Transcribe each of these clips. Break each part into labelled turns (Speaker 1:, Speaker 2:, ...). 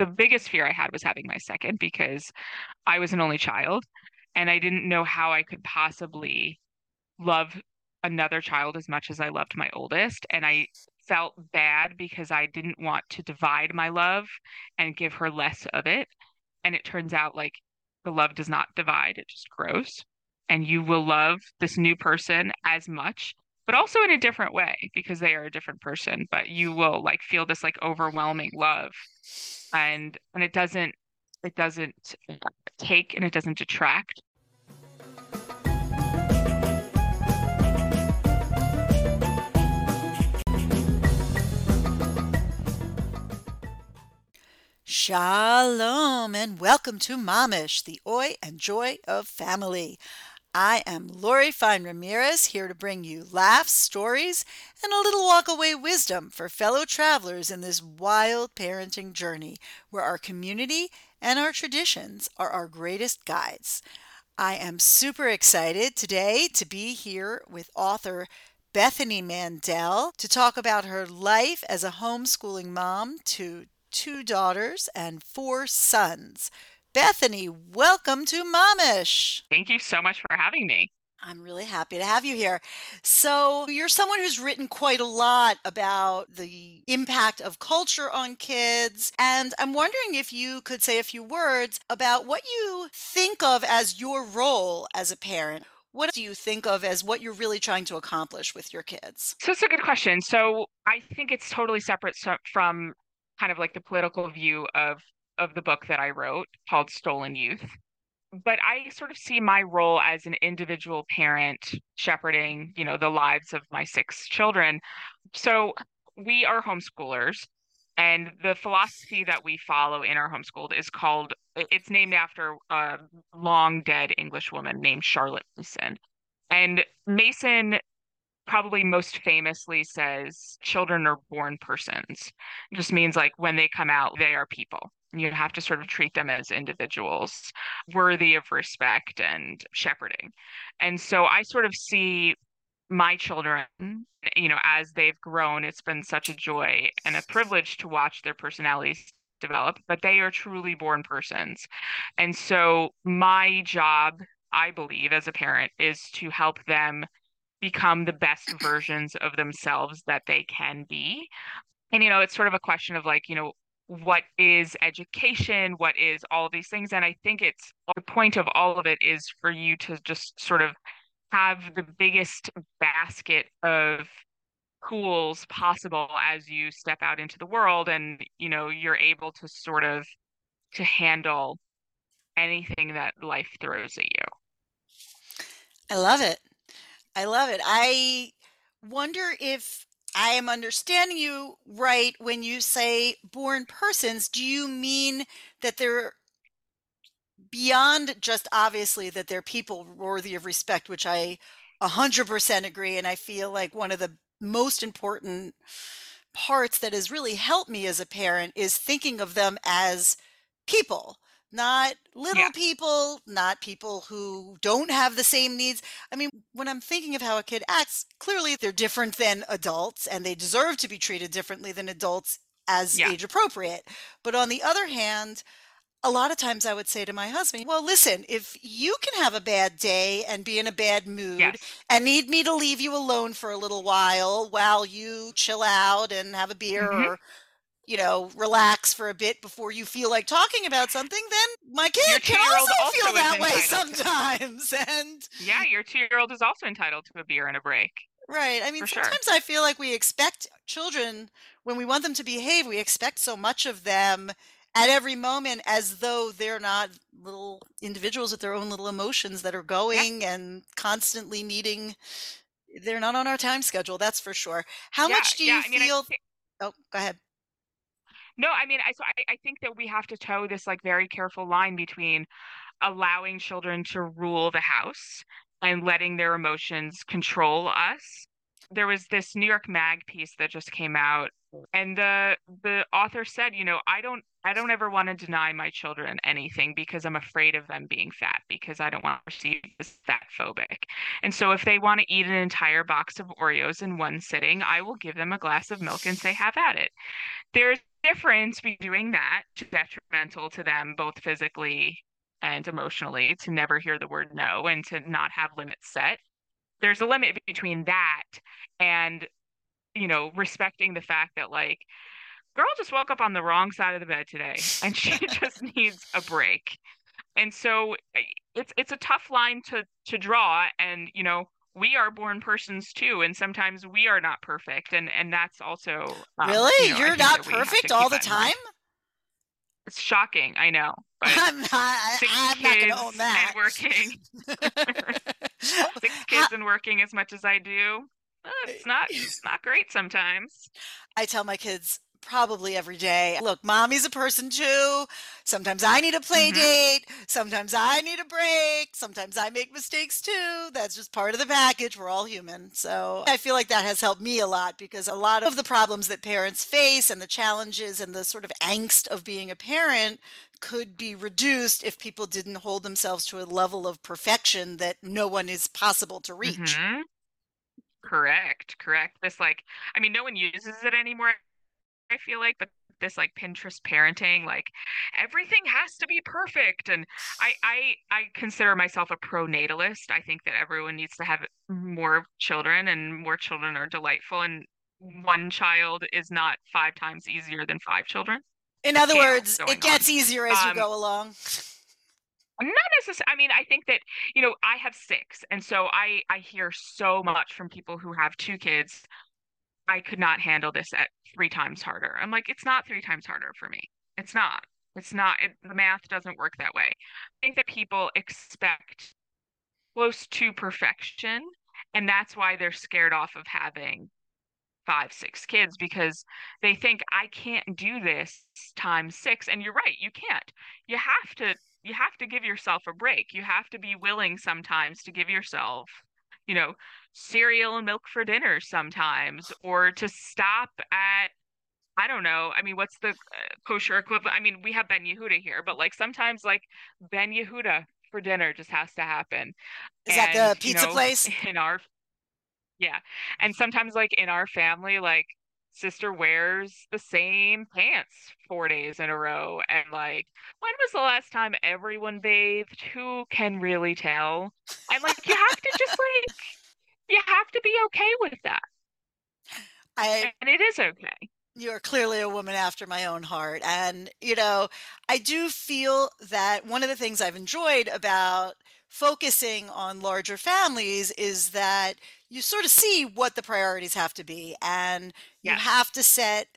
Speaker 1: the biggest fear I had was having my second because I was an only child and I didn't know how I could possibly love another child as much as I loved my oldest. And I felt bad because I didn't want to divide my love and give her less of it. And it turns out like the love does not divide, it just grows. And you will love this new person as much, but also in a different way because they are a different person. But you will like feel this like overwhelming love. And and it doesn't it doesn't take and it doesn't detract
Speaker 2: Shalom and welcome to Mommash, the oi and joy of family. I am Lori Fine Ramirez here to bring you laughs, stories, and a little walkaway wisdom for fellow travelers in this wild parenting journey where our community and our traditions are our greatest guides. I am super excited today to be here with author Bethany Mandel to talk about her life as a homeschooling mom to two daughters and four sons. Bethany, welcome to Mommash.
Speaker 1: Thank you so much for having me.
Speaker 2: I'm really happy to have you here. So, you're someone who's written quite a lot about the impact of culture on kids. And I'm wondering if you could say a few words about what you think of as your role as a parent. What do you think of as what you're really trying to accomplish with your kids?
Speaker 1: So, it's a good question. So, I think it's totally separate from kind of like the political view of of the book that I wrote called Stolen Youth. But I sort of see my role as an individual parent shepherding, you know, the lives of my six children. So we are homeschoolers and the philosophy that we follow in our homeschooled is called it's named after a long dead english woman named charlotte mason and mason probably most famously says children are born persons. It just means like when they come out, they are people. You have to sort of treat them as individuals worthy of respect and shepherding. And so I sort of see my children, you know, as they've grown, it's been such a joy and a privilege to watch their personalities develop, but they are truly born persons. And so my job, I believe, as a parent, is to help them become the best versions of themselves that they can be. And, you know, it's sort of a question of like, you know, what is education? What is all of these things? And I think it's the point of all of it is for you to just sort of have the biggest basket of tools possible as you step out into the world and you know you're able to sort of to handle anything that life throws at you
Speaker 2: i love it I love it. I wonder if I am understanding you right when you say born persons. Do you mean that they're beyond just obviously that they're people worthy of respect, which I 100% agree. And I feel like one of the most important parts that has really helped me as a parent is thinking of them as people not little yeah. people, not people who don't have the same needs. I mean, when I'm thinking of how a kid acts, clearly they're different than adults and they deserve to be treated differently than adults as yeah. age appropriate. But on the other hand, a lot of times I would say to my husband, well, listen, if you can have a bad day and be in a bad mood yes. and need me to leave you alone for a little while while you chill out and have a beer mm-hmm. or you know, relax for a bit before you feel like talking about something, then my kid can also, also feel that way sometimes. And
Speaker 1: yeah, your two year old is also entitled to a beer and a break.
Speaker 2: Right. I mean, sometimes sure. I feel like we expect children, when we want them to behave, we expect so much of them at every moment as though they're not little individuals with their own little emotions that are going yeah. and constantly needing they're not on our time schedule that's for sure how yeah, much do you yeah, feel I mean, I, oh go ahead
Speaker 1: no, I mean, I so I, I think that we have to toe this like very careful line between allowing children to rule the house and letting their emotions control us. There was this New York Mag piece that just came out and the the author said, you know, I don't I don't ever want to deny my children anything because I'm afraid of them being fat because I don't want to perceive as fat phobic. And so if they want to eat an entire box of Oreos in one sitting, I will give them a glass of milk and say, have at it. There's difference between doing that detrimental to them both physically and emotionally to never hear the word no and to not have limits set? There's a limit between that and you know respecting the fact that like girl just woke up on the wrong side of the bed today and she just needs a break. And so eh, it's it's a tough line to to draw and you know we are born persons too and sometimes we are not perfect and and that's also
Speaker 2: um, really? you are not perfect all the time?
Speaker 1: It's shocking i know
Speaker 2: i'm not i'm not gonna own that.
Speaker 1: and working. Six kids and working as much as i do it's not it's not great sometimes.
Speaker 2: I tell my kids probably every day. Look, mommy's a person too. Sometimes I need a play mm-hmm. date. Sometimes I need a break. Sometimes I make mistakes too. That's just part of the package. We're all human. So I feel like that has helped me a lot because a lot of the problems that parents face and the challenges and the sort of angst of being a parent could be reduced if people didn't hold themselves to a level of perfection that no one is possible to reach.
Speaker 1: Mm-hmm. Correct, correct. This like I mean no one uses it anymore I feel like, but this like Pinterest parenting, like everything has to be perfect. And I I I consider myself a pro-natalist. I think that everyone needs to have more children and more children are delightful and one child is not five times easier than five children.
Speaker 2: In other words, it gets on. easier as um, you go along.
Speaker 1: Not necessarily. I mean, I think that you know I have six, and so I I hear so much from people who have two kids I could not handle this at three times harder. I'm like, it's not three times harder for me. It's not. It's not. It, the math doesn't work that way. I think that people expect close to perfection, and that's why they're scared off of having five, six kids because they think I can't do this times six. And you're right, you can't. You have to. You have to give yourself a break. You have to be willing sometimes to give yourself, you know, cereal and milk for dinner sometimes, or to stop at I don't know. I mean, what's the uh, kosher equivalent? I mean, we have Ben Yehuda here, but like sometimes like Ben Yehuda for dinner just has to happen.
Speaker 2: Is and, that the pizza
Speaker 1: you know,
Speaker 2: place?
Speaker 1: In our yeah. And sometimes like in our family, like sister wears the same pants four days in a row. And like, when was the last time everyone bathed? Who can really tell? And like you have to just like you have to be okay with that.
Speaker 2: I
Speaker 1: and it is okay.
Speaker 2: You're clearly a woman after my own heart. And, you know, I do feel that one of the things I've enjoyed about focusing on larger families is that you sort of see what the priorities have to be and you have to set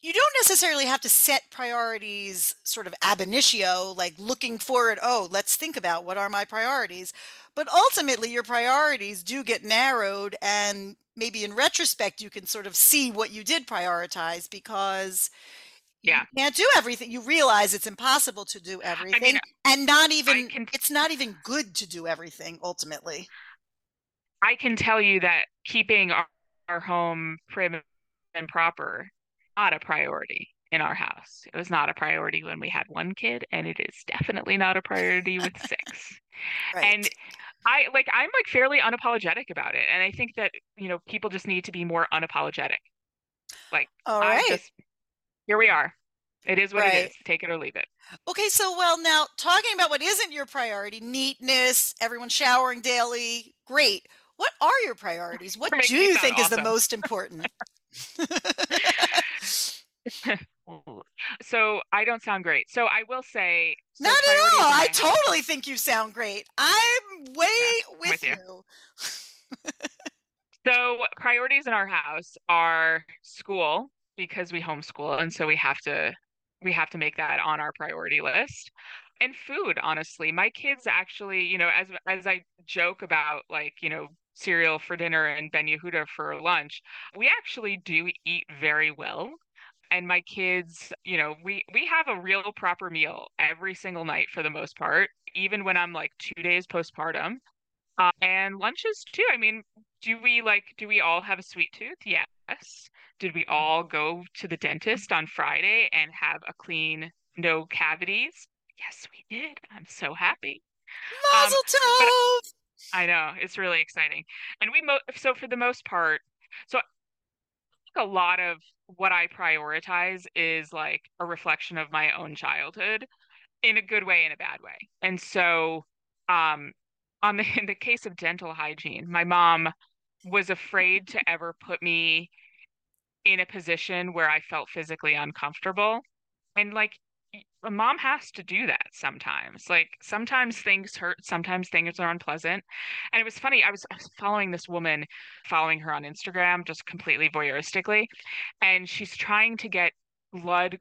Speaker 2: you don't necessarily have to set priorities sort of ab initio like looking forward oh let's think about what are my priorities but ultimately, your priorities do get narrowed, and maybe in retrospect, you can sort of see what you did prioritize because
Speaker 1: yeah.
Speaker 2: you can't do everything. You realize it's impossible to do everything, I mean, and not even can, it's not even good to do everything ultimately.
Speaker 1: I can tell you that keeping our, our home prim and proper not a priority in our house. It was not a priority when we had one kid, and it is definitely not a priority with six. Right. And I like I'm like fairly unapologetic about it. And I think that, you know, people just need to be more unapologetic. Like
Speaker 2: all right.
Speaker 1: Just, here we are. It is what right. it is. Take it or leave it.
Speaker 2: Okay, so well now talking about what isn't your priority, neatness, everyone showering daily, great. What are your priorities? What do you think awesome. is the most important?
Speaker 1: so I don't sound great. So I will say,
Speaker 2: so not at all. I totally think you sound great. I'm way yeah, with, with, you.
Speaker 1: you. so priorities in our house are school because we homeschool, and so we have to we have to make that on our priority list. And food, honestly, my kids actually, you know, as as I joke about like, you know, cereal for dinner and Ben Yehuda for lunch, we actually do eat very well and my kids you know we we have a real proper meal every single night for the most part even when i'm like two days postpartum uh, and lunches too. I mean do we like do we all have a sweet tooth? Yes. Did we all go to the dentist on friday and have a clean no cavities? Yes we did. I'm so happy.
Speaker 2: Mazel um, tov!
Speaker 1: I know it's really exciting, and we mo- so for the most part, so a lot of what I prioritize is like a reflection of my own childhood in a good way and a bad way. And so um on the in the case of dental hygiene, my mom was afraid to ever put me in a position where I felt physically uncomfortable. And like a mom has to do that sometimes. Like sometimes things hurt, sometimes things are unpleasant. And it was funny, I was, I was following this woman, following her on Instagram, just completely voyeuristically, and she's trying to get blood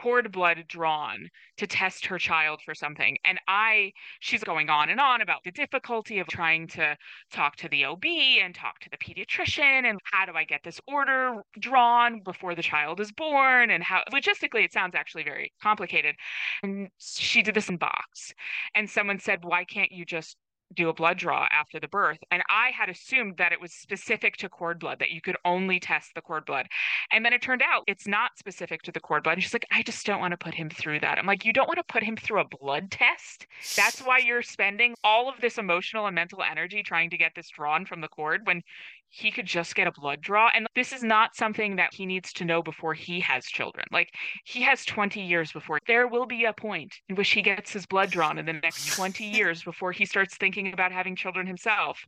Speaker 1: cord blood drawn to test her child for something. And I, she's going on and on about the difficulty of trying to talk to the OB and talk to the pediatrician and how do I get this order drawn before the child is born and how logistically it sounds actually very complicated. And she did this in box. And someone said, why can't you just do a blood draw after the birth. And I had assumed that it was specific to cord blood, that you could only test the cord blood. And then it turned out it's not specific to the cord blood. And she's like, I just don't want to put him through that. I'm like, you don't want to put him through a blood test? That's why you're spending all of this emotional and mental energy trying to get this drawn from the cord when he could just get a blood draw. And this is not something that he needs to know before he has children. Like he has 20 years before there will be a point in which he gets his blood drawn in the next 20 years before he starts thinking about having children himself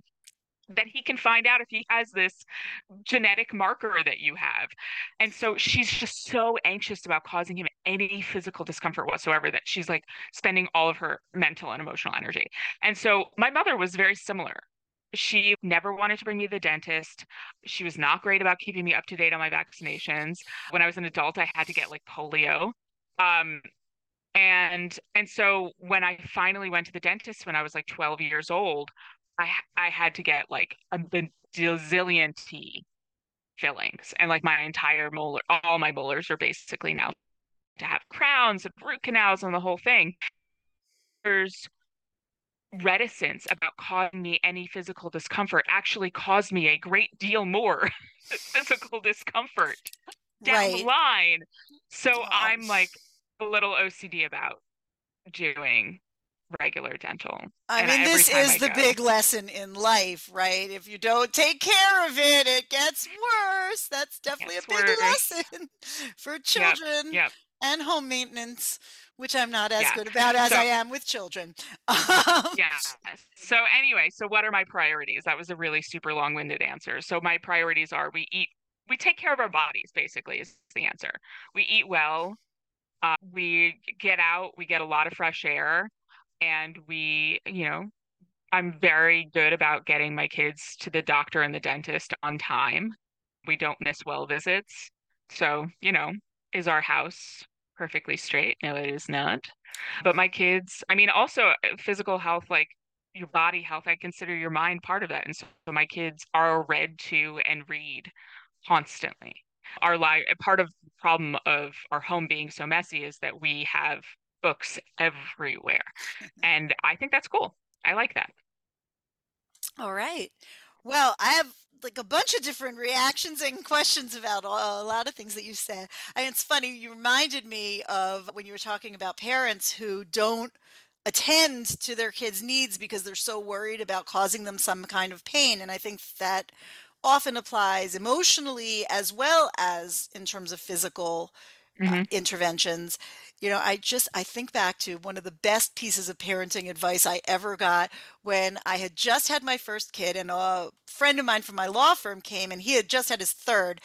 Speaker 1: that he can find out if he has this genetic marker that you have. And so she's just so anxious about causing him any physical discomfort whatsoever that she's like spending all of her mental and emotional energy. And so my mother was very similar. She never wanted to bring me to the dentist. She was not great about keeping me up to date on my vaccinations. When I was an adult, I had to get like polio. Um, and and so when I finally went to the dentist when I was like 12 years old, I I had to get like a bazillion T fillings, and like my entire molar, all my molars are basically now to have crowns and root canals and the whole thing. There's reticence about causing me any physical discomfort actually caused me a great deal more physical discomfort down right. the line. So oh. I'm like a little OCD about doing regular dental.
Speaker 2: I and mean, this is I the go, big lesson in life, right? If you don't take care of it, it gets worse. That's definitely a big worse. lesson for children yep, yep. And home maintenance which I'm not as yeah. good about as so, I am with children.
Speaker 1: yeah. So anyway, so what are my priorities? That was a really super long-winded answer. So my priorities are we eat we take care of our bodies basically is the answer. We eat well, uh, we get out, we get a lot of fresh air and we, you know, I'm very good about getting my kids to the doctor and the dentist on time. We don't miss well visits. So, you know, is our house perfectly straight. No, it is not. But my kids, I mean, also uh, physical health, like your body health, I consider your mind part of that. And so my kids are read to and read constantly. Our life, part of the problem of our home being so messy is that we have books everywhere. and I think that's cool. I like that.
Speaker 2: All right. Well, I have like a bunch of different reactions and questions about a lot of things that you said. And it's funny, you reminded me of when you were talking about parents who don't attend to their kids' needs because they're so worried about causing them some kind of pain. And I think that often applies emotionally as well as in terms of physical uh, mm-hmm. interventions. You know i just i think back to one of the best pieces of parenting advice i ever got when i had just had my first kid and a friend of mine from my law firm came and he had just had his third.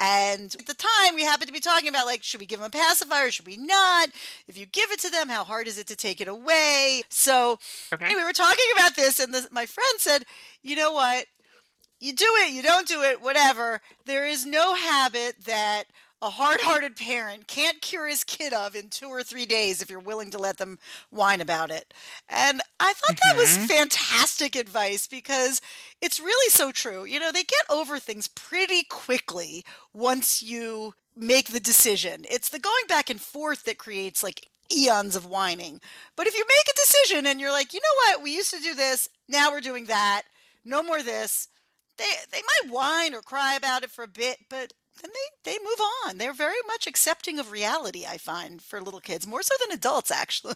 Speaker 2: And at the time we happened to be talking about like should we give them a pacifier? Should we not? If you give it to them how hard is it to take it away? So okay. anyway, we were talking about this and the, my friend said you know what? You do it you don't do it whatever. There is no habit that a hard-hearted parent can't cure his kid of in two or three days if you're willing to let them whine about it. And I thought that was mm-hmm. fantastic advice because it's really so true. You know, they get over things pretty quickly once you make the decision. It's the going back and forth that creates like eons of whining. But if you make a decision and you're like, you know what, we used to do this, now we're doing that, no more this, they they might whine or cry about it for a bit, but then they they move on. They're very much accepting of reality. I find for little kids more so than adults, actually.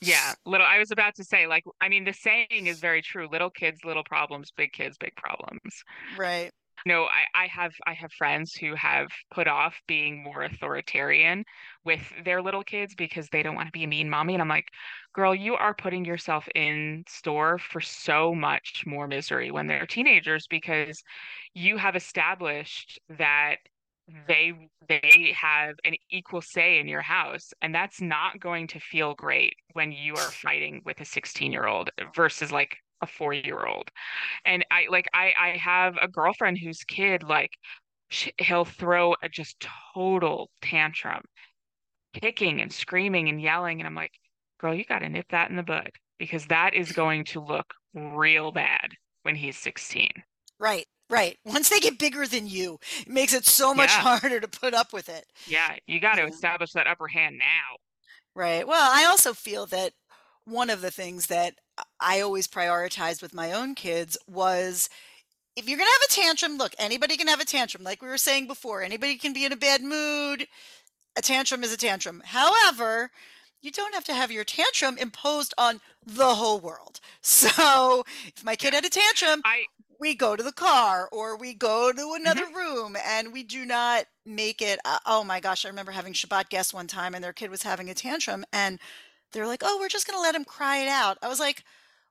Speaker 1: Yeah, little. I was about to say, like, I mean, the saying is very true. Little kids, little problems. Big kids, big problems.
Speaker 2: Right.
Speaker 1: No, I, I have I have friends who have put off being more authoritarian with their little kids because they don't want to be a mean mommy. And I'm like, girl, you are putting yourself in store for so much more misery when they're teenagers because you have established that they they have an equal say in your house and that's not going to feel great when you are fighting with a 16 year old versus like a four year old and i like i i have a girlfriend whose kid like he'll throw a just total tantrum kicking and screaming and yelling and i'm like girl you got to nip that in the bud because that is going to look real bad when he's 16
Speaker 2: right Right. Once they get bigger than you, it makes it so much
Speaker 1: Yeah.
Speaker 2: harder to put up with it.
Speaker 1: Yeah, you got to establish that upper hand now.
Speaker 2: Right. Well, I also feel that one of the things that I always prioritized with my own kids was if you're going to have a tantrum, look, anybody can have a tantrum. Like we were saying before, anybody can be in a bad mood. A tantrum is a tantrum. However, you don't have to have your tantrum imposed on the whole world. So if my kid had a tantrum,
Speaker 1: I
Speaker 2: we go to the car or we go to
Speaker 1: Mm-hmm.
Speaker 2: another room and we do not make it uh, oh my gosh i remember having shabbat guests one time and their kid was having a tantrum and they're like oh we're just going to let him cry it out i was like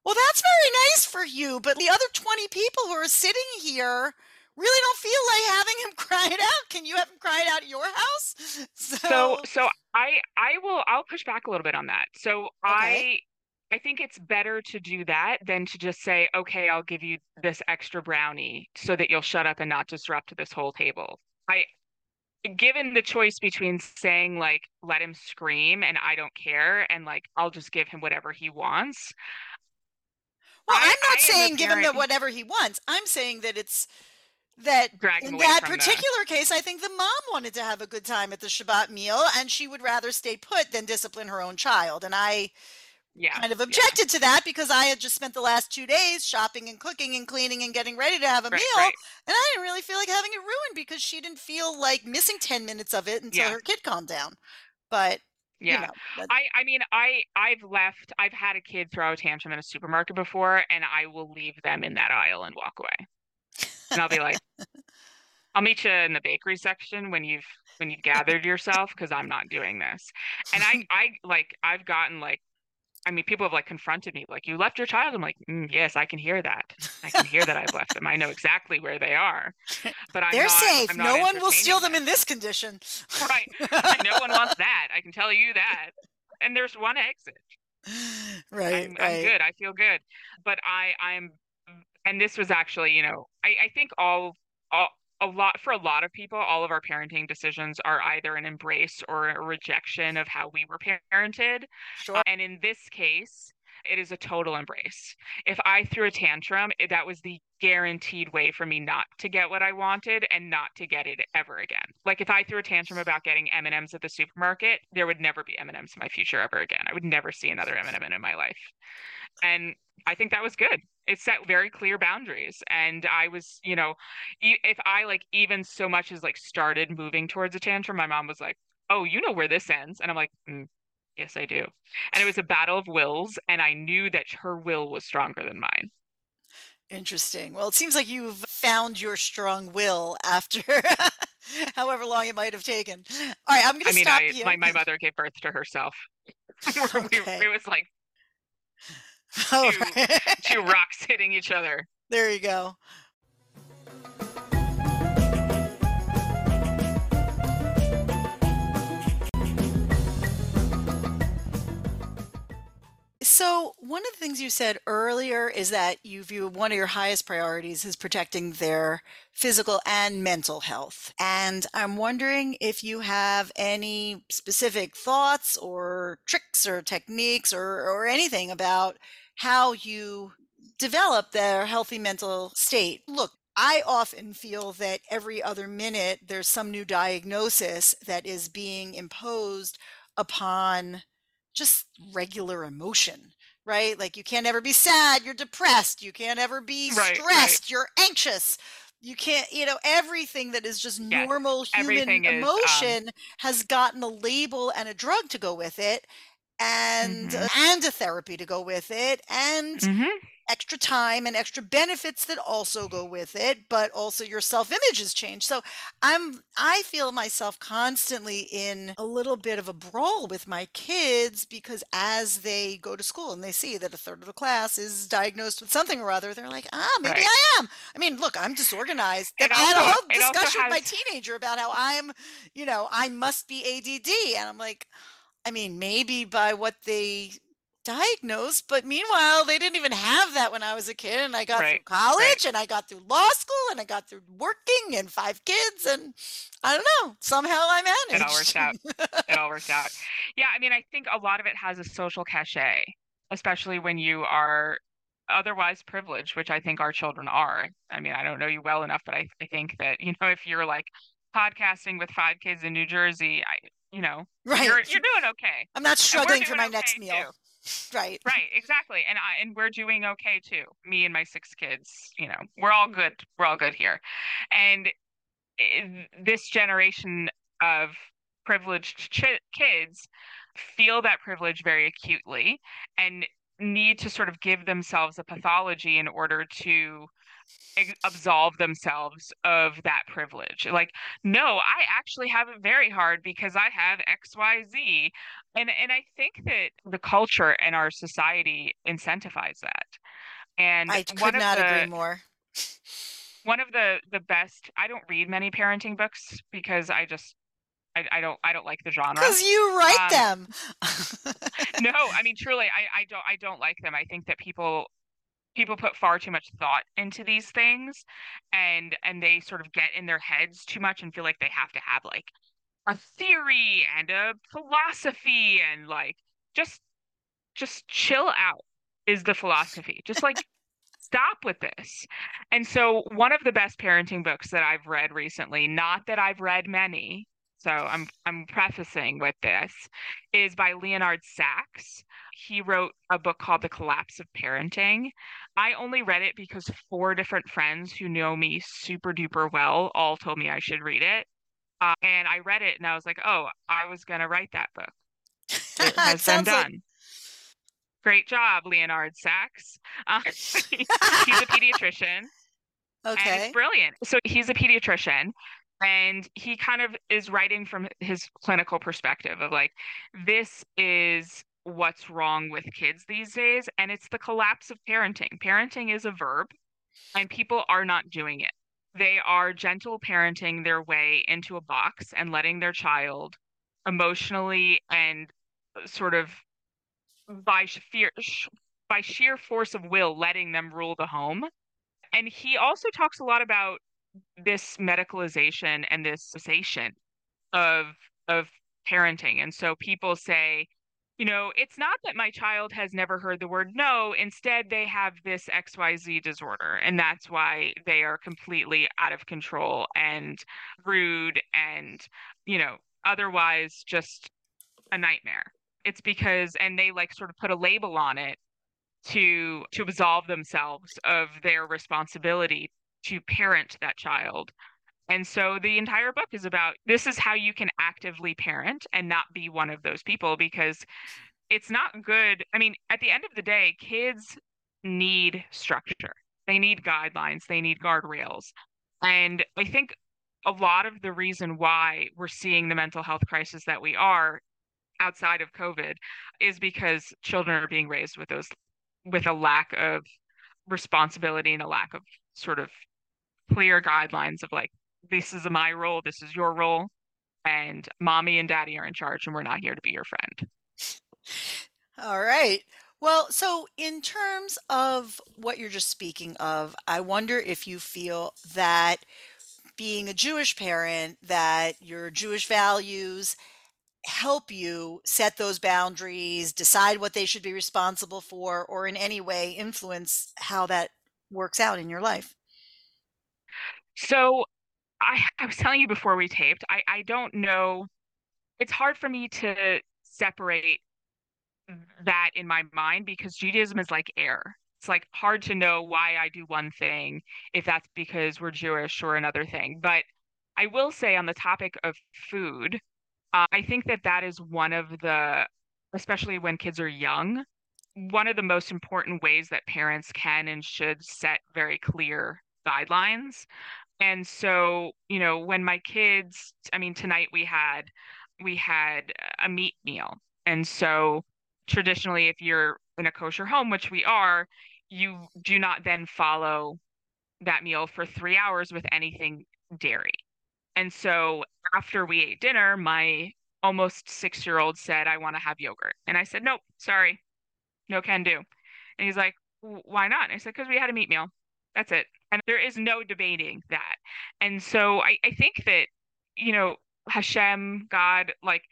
Speaker 2: well that's very nice for you but the other 20 people who are sitting here really don't feel like having him cry it out can you have him cry it out at your house
Speaker 1: so so I I will I'll push back a little bit on that. So I I think it's better to do that than to just say, okay, I'll give you this extra brownie so that you'll shut up and not disrupt this whole table. I given the choice between saying like let him scream and I don't care and like I'll just give him whatever he wants.
Speaker 2: well
Speaker 1: I-
Speaker 2: i'm not
Speaker 1: am a
Speaker 2: saying give him the whatever he wants i'm saying that it's that in that
Speaker 1: from the-
Speaker 2: particular case, I think the mom wanted to have a good time at the Shabbat meal and she would rather stay put than discipline her own child. And I
Speaker 1: Yeah.
Speaker 2: kind of
Speaker 1: yeah.
Speaker 2: objected to that because I had just spent the last two days shopping and cooking and cleaning and getting ready to have a
Speaker 1: Right,
Speaker 2: meal.
Speaker 1: right.
Speaker 2: And I didn't really feel like having it ruined because she didn't feel like missing 10 minutes of it until
Speaker 1: Yeah.
Speaker 2: her kid calmed down. But,
Speaker 1: Yeah.
Speaker 2: you know,
Speaker 1: I I mean I I've left I've had a kid throw a tantrum in a supermarket before and I will leave them in that aisle and walk away. And I'll be like I'll meet you in the bakery section when you've when you've gathered yourself because I'm not doing this. And I I like I've gotten like I mean people have like confronted me like you left your child. I'm like "Mm, yes I can hear that. I can hear that I've left them. I know exactly where they are. But I'm
Speaker 2: they're
Speaker 1: not,
Speaker 2: safe.
Speaker 1: I'm
Speaker 2: No one will steal them in this condition.
Speaker 1: Right. no one wants that. I can tell you that. And there's one exit.
Speaker 2: right,
Speaker 1: I'm,
Speaker 2: right.
Speaker 1: I'm good. I feel good. But I, I'm, and this was actually, you know, I, I think all, all, a lot for a lot of people, all of our parenting decisions are either an embrace or a rejection of how we were parented.
Speaker 2: Sure.
Speaker 1: Uh, and in this case, it is a total embrace. If I threw a tantrum, that was the guaranteed way for me not to get what I wanted and not to get it ever again. Like if I threw a tantrum about getting M&Ms at the supermarket, there would never be M&Ms in my future ever again. I would never see another M&M in my life. And I think that was good. It set very clear boundaries. And I was, you know, e- if I like even so much as like started moving towards a tantrum, my mom was like, "Oh, you know where this ends." And I'm like, mm, "Yes, I do." And it was a battle of wills, and I knew that her will was stronger than mine.
Speaker 2: Interesting. Well, it seems like you've found your strong will after however long it might have taken. All right, I'm going to
Speaker 1: I mean,
Speaker 2: stop
Speaker 1: I
Speaker 2: you.
Speaker 1: my, my mother gave birth to herself.
Speaker 2: Okay.
Speaker 1: It was like Two-
Speaker 2: right.
Speaker 1: two rocks hitting each other.
Speaker 2: there you go. So, one of the things you said earlier is that you view one of your highest priorities is protecting their physical and mental health. And I'm wondering if you have any specific thoughts or tricks or techniques or, or anything about how you develop their healthy mental state. Look, I often feel that every other minute there's some new diagnosis that is being imposed upon just regular emotion, right? Like you can't ever be sad, you're depressed, you can't ever be
Speaker 1: Right, right.
Speaker 2: stressed, you're anxious. You can't, you know, everything that is just
Speaker 1: Yes,
Speaker 2: normal human
Speaker 1: everything is, um,
Speaker 2: emotion has gotten a label and a drug to go with it. and
Speaker 1: Mhm.
Speaker 2: uh, and a therapy to go with it and
Speaker 1: Mhm.
Speaker 2: Extra time and extra benefits that also go with it, but also your self-image has changed. So I'm I feel myself constantly in a little bit of a brawl with my kids because as they go to school and they see that a third of the class is diagnosed with something or other, they're like, ah, maybe
Speaker 1: Right.
Speaker 2: I am. I mean, look, I'm disorganized. I had a whole discussion with my teenager about how I'm, you know, I must be ADD. And I'm like, I mean, maybe by what they diagnosed, but meanwhile, they didn't even have that when I was a kid. And I got through
Speaker 1: Right,
Speaker 2: college and I got through law school and I got through working and five kids. And I don't know, somehow I managed.
Speaker 1: It all worked out. it all worked out. Yeah, I mean, I think a lot of it has a social cachet, especially when you are otherwise privileged, which I think our children are. I mean, I don't know you well enough, but I, I think that, you know, if you're like podcasting with five kids in New Jersey, I, you know,
Speaker 2: right.
Speaker 1: you're you're doing okay.
Speaker 2: I'm not struggling for my next
Speaker 1: okay,
Speaker 2: meal.
Speaker 1: too.
Speaker 2: Right.
Speaker 1: Right, exactly. And I and we're doing okay too. Me and my six kids, you know, we're all good. We're all good here. And this generation of privileged ch- kids feel that privilege very acutely and need to sort of give themselves a pathology in order to absolve themselves of that privilege. Like, no, I actually have it very hard because I have XYZ. And and I think that the culture and our society incentivize that. And
Speaker 2: I could not
Speaker 1: the,
Speaker 2: agree more.
Speaker 1: one of the the best I don't read many parenting books because I just I, I don't I don't like the genre.
Speaker 2: Because you write um, them.
Speaker 1: no, I mean truly I I don't I don't like them. I think that people people put far too much thought into these things and and they sort of get in their heads too much and feel like they have to have like a theory and a philosophy and like just just chill out is the philosophy. Just like stop with this. And so one of the best parenting books that I've read recently, not that I've read many, so I'm I'm prefacing with this, is by Leonard Sax. He wrote a book called The Collapse of Parenting. I only read it because four different friends who know me super duper well all told me I should read it. Uh, and I read it and I was like, oh, I was going to write that book. It has been
Speaker 2: sounds like
Speaker 1: done. Great job, Leonard Sax. Uh, he's a pediatrician and
Speaker 2: okay.
Speaker 1: it's brilliant. So he's a pediatrician and he kind of is writing from his clinical perspective of like, this is what's wrong with kids these days. And it's the collapse of parenting. Parenting is a verb and people are not doing it. They are gentle parenting their way into a box and letting their child emotionally and uh, sort of by fear by sheer force of will letting them rule the home. And he also talks a lot about this medicalization and this cessation of of parenting. And so people say you know it's not that my child has never heard the word no instead they have this xyz disorder and that's why they are completely out of control and rude and you know otherwise just a nightmare. It's because and they like sort of put a label on it to to absolve themselves of their responsibility to parent that child and so the entire book is about this is how you can actively parent and not be one of those people because it's not good i mean at the end of the day kids need structure. They need guidelines. They need guardrails. And i think a lot of the reason why we're seeing the mental health crisis that we are outside of covid is because children are being raised with those with a lack of responsibility and a lack of sort of clear guidelines of like this is my role this is your role and mommy and daddy are in charge and we're not here to be your friend
Speaker 2: All right. Well, so in terms of what you're just speaking of, I wonder if you feel that being a Jewish parent, that your Jewish values help you set those boundaries, decide what they should be responsible for, or in any way influence how that works out in your life.
Speaker 1: so i i was telling you before we taped i i don't know it's hard for me to separate that in my mind because Judaism is like air. It's like hard to know why I do one thing if that's because we're Jewish or another thing. But I will say on the topic of food, uh, I think that that is one of the especially when kids are young, one of the most important ways that parents can and should set very clear guidelines. And so, you know, when my kids, I mean, tonight we had we had a meat meal. And so traditionally if you're in a kosher home, which we are, you do not then follow that meal for 3 hours with anything dairy. And so after we ate dinner, my almost 6-year-old said I want to have yogurt. And I said, "Nope, sorry no can do. And he's like, why not? And I said, because we had a meat meal. That's it. And there is no debating that. And so I, I think that, you know, Hashem, God, like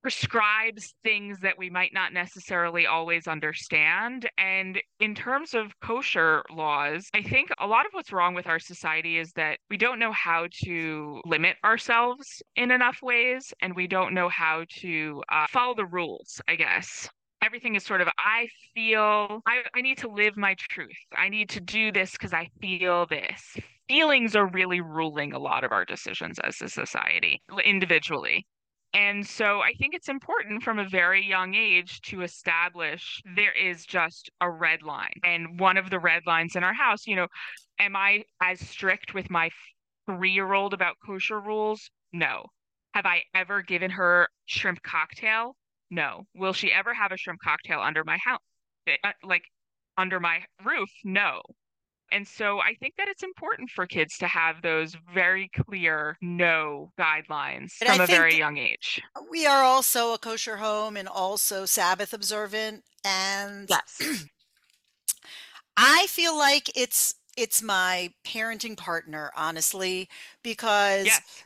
Speaker 1: prescribes things that we might not necessarily always understand. And in terms of kosher laws, I think a lot of what's wrong with our society is that we don't know how to limit ourselves in enough ways, and we don't know how to uh, follow the rules, I guess everything is sort of i feel I, I need to live my truth. I need to do this because i feel this. Feelings are really ruling a lot of our decisions as a society individually. And so i think it's important from a very young age to establish there is just a red line. And one of the red lines in our house you know am i as strict with my three year old about kosher rules? No. Have i ever given her shrimp cocktail no. Will she ever have a shrimp cocktail under my house? Eh, uh, like under my roof? No. And so I think that it's important for kids to have those very clear no guidelines and from I a very young age.
Speaker 2: We are also a kosher home and also Sabbath observant. And
Speaker 1: yes.
Speaker 2: I feel like it's it's my parenting partner, honestly, because yes.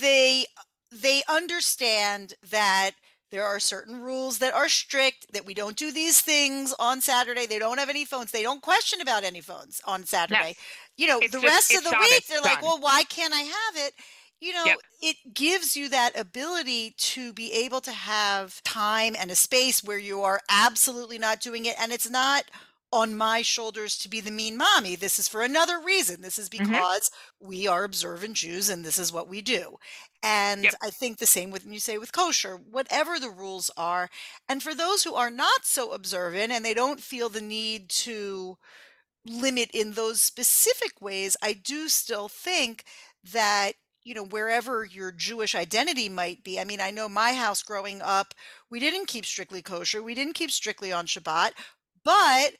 Speaker 2: they they understand that there are certain rules that are strict that we don't do these things on Saturday. They don't have any phones. They don't question about any phones on Saturday. You know, it's the just, rest of the week, they're done. like, well, why can't I have it? You know, yep. it gives you that ability to be able to have time and a space where you are absolutely not doing it. And it's not on my shoulders to be the mean mommy. This is for another reason. This is mm-hmm. because mm-hmm. we are observant Jews and this is what we do. And yep. I think the same with you say with kosher, whatever the rules are. And for those who are not so observant and they don't feel the need to limit in those specific ways, I do still think that you know wherever your jewish identity might be i mean i know my house growing up we didn't keep strictly kosher we didn't keep strictly on shabbat but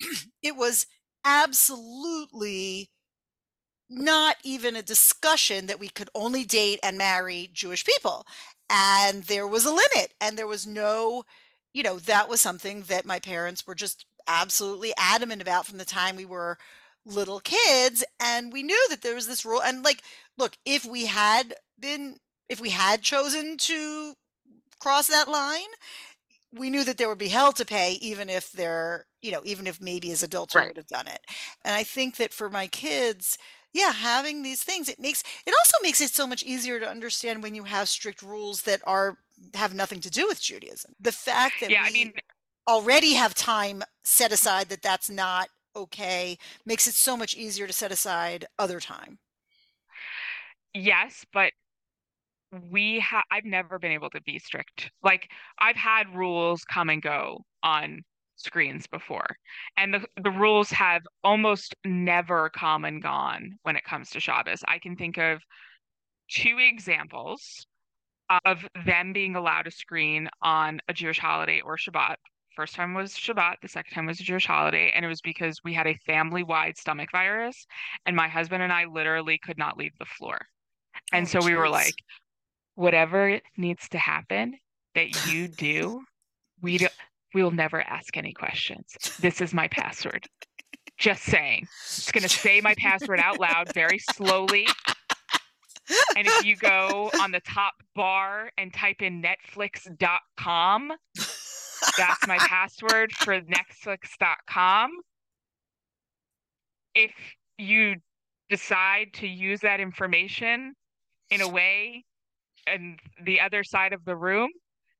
Speaker 2: it was absolutely not even a discussion that we could only date and marry Jewish people. And there was a limit, and there was no, you know, that was something that my parents were just absolutely adamant about from the time we were little kids. And we knew that there was this rule. And like, look, if we had been, if we had chosen to cross that line, we knew that there would be hell to pay, even if they're, you know, even if maybe as adults we would have done it. And I think that for my kids, yeah, having these things, it makes it also makes it so much easier to understand when you have strict rules that are have nothing to do with Judaism. The fact that
Speaker 1: Yeah,
Speaker 2: I
Speaker 1: mean,
Speaker 2: already have time set aside that that's not okay makes it so much easier to set aside other time.
Speaker 1: yes, but we have I've never been able to be strict. Like I've had rules come and go on screens before. And the, the rules have almost never come and gone when it comes to Shabbos. I can think of two examples of them being allowed a screen on a Jewish holiday or Shabbat. First time was Shabbat, the second time was a Jewish holiday, and it was because we had a family wide stomach virus, and my husband and I literally could not leave the floor. And oh, so we were like, whatever needs to happen that you do, we do, we will never ask any questions. This is my password. Just saying. Just gonna say my password out loud very slowly. And if you go on the top bar and type in netflix.com, that's my password for netflix.com. If you decide to use that information in a way and the other side of the room,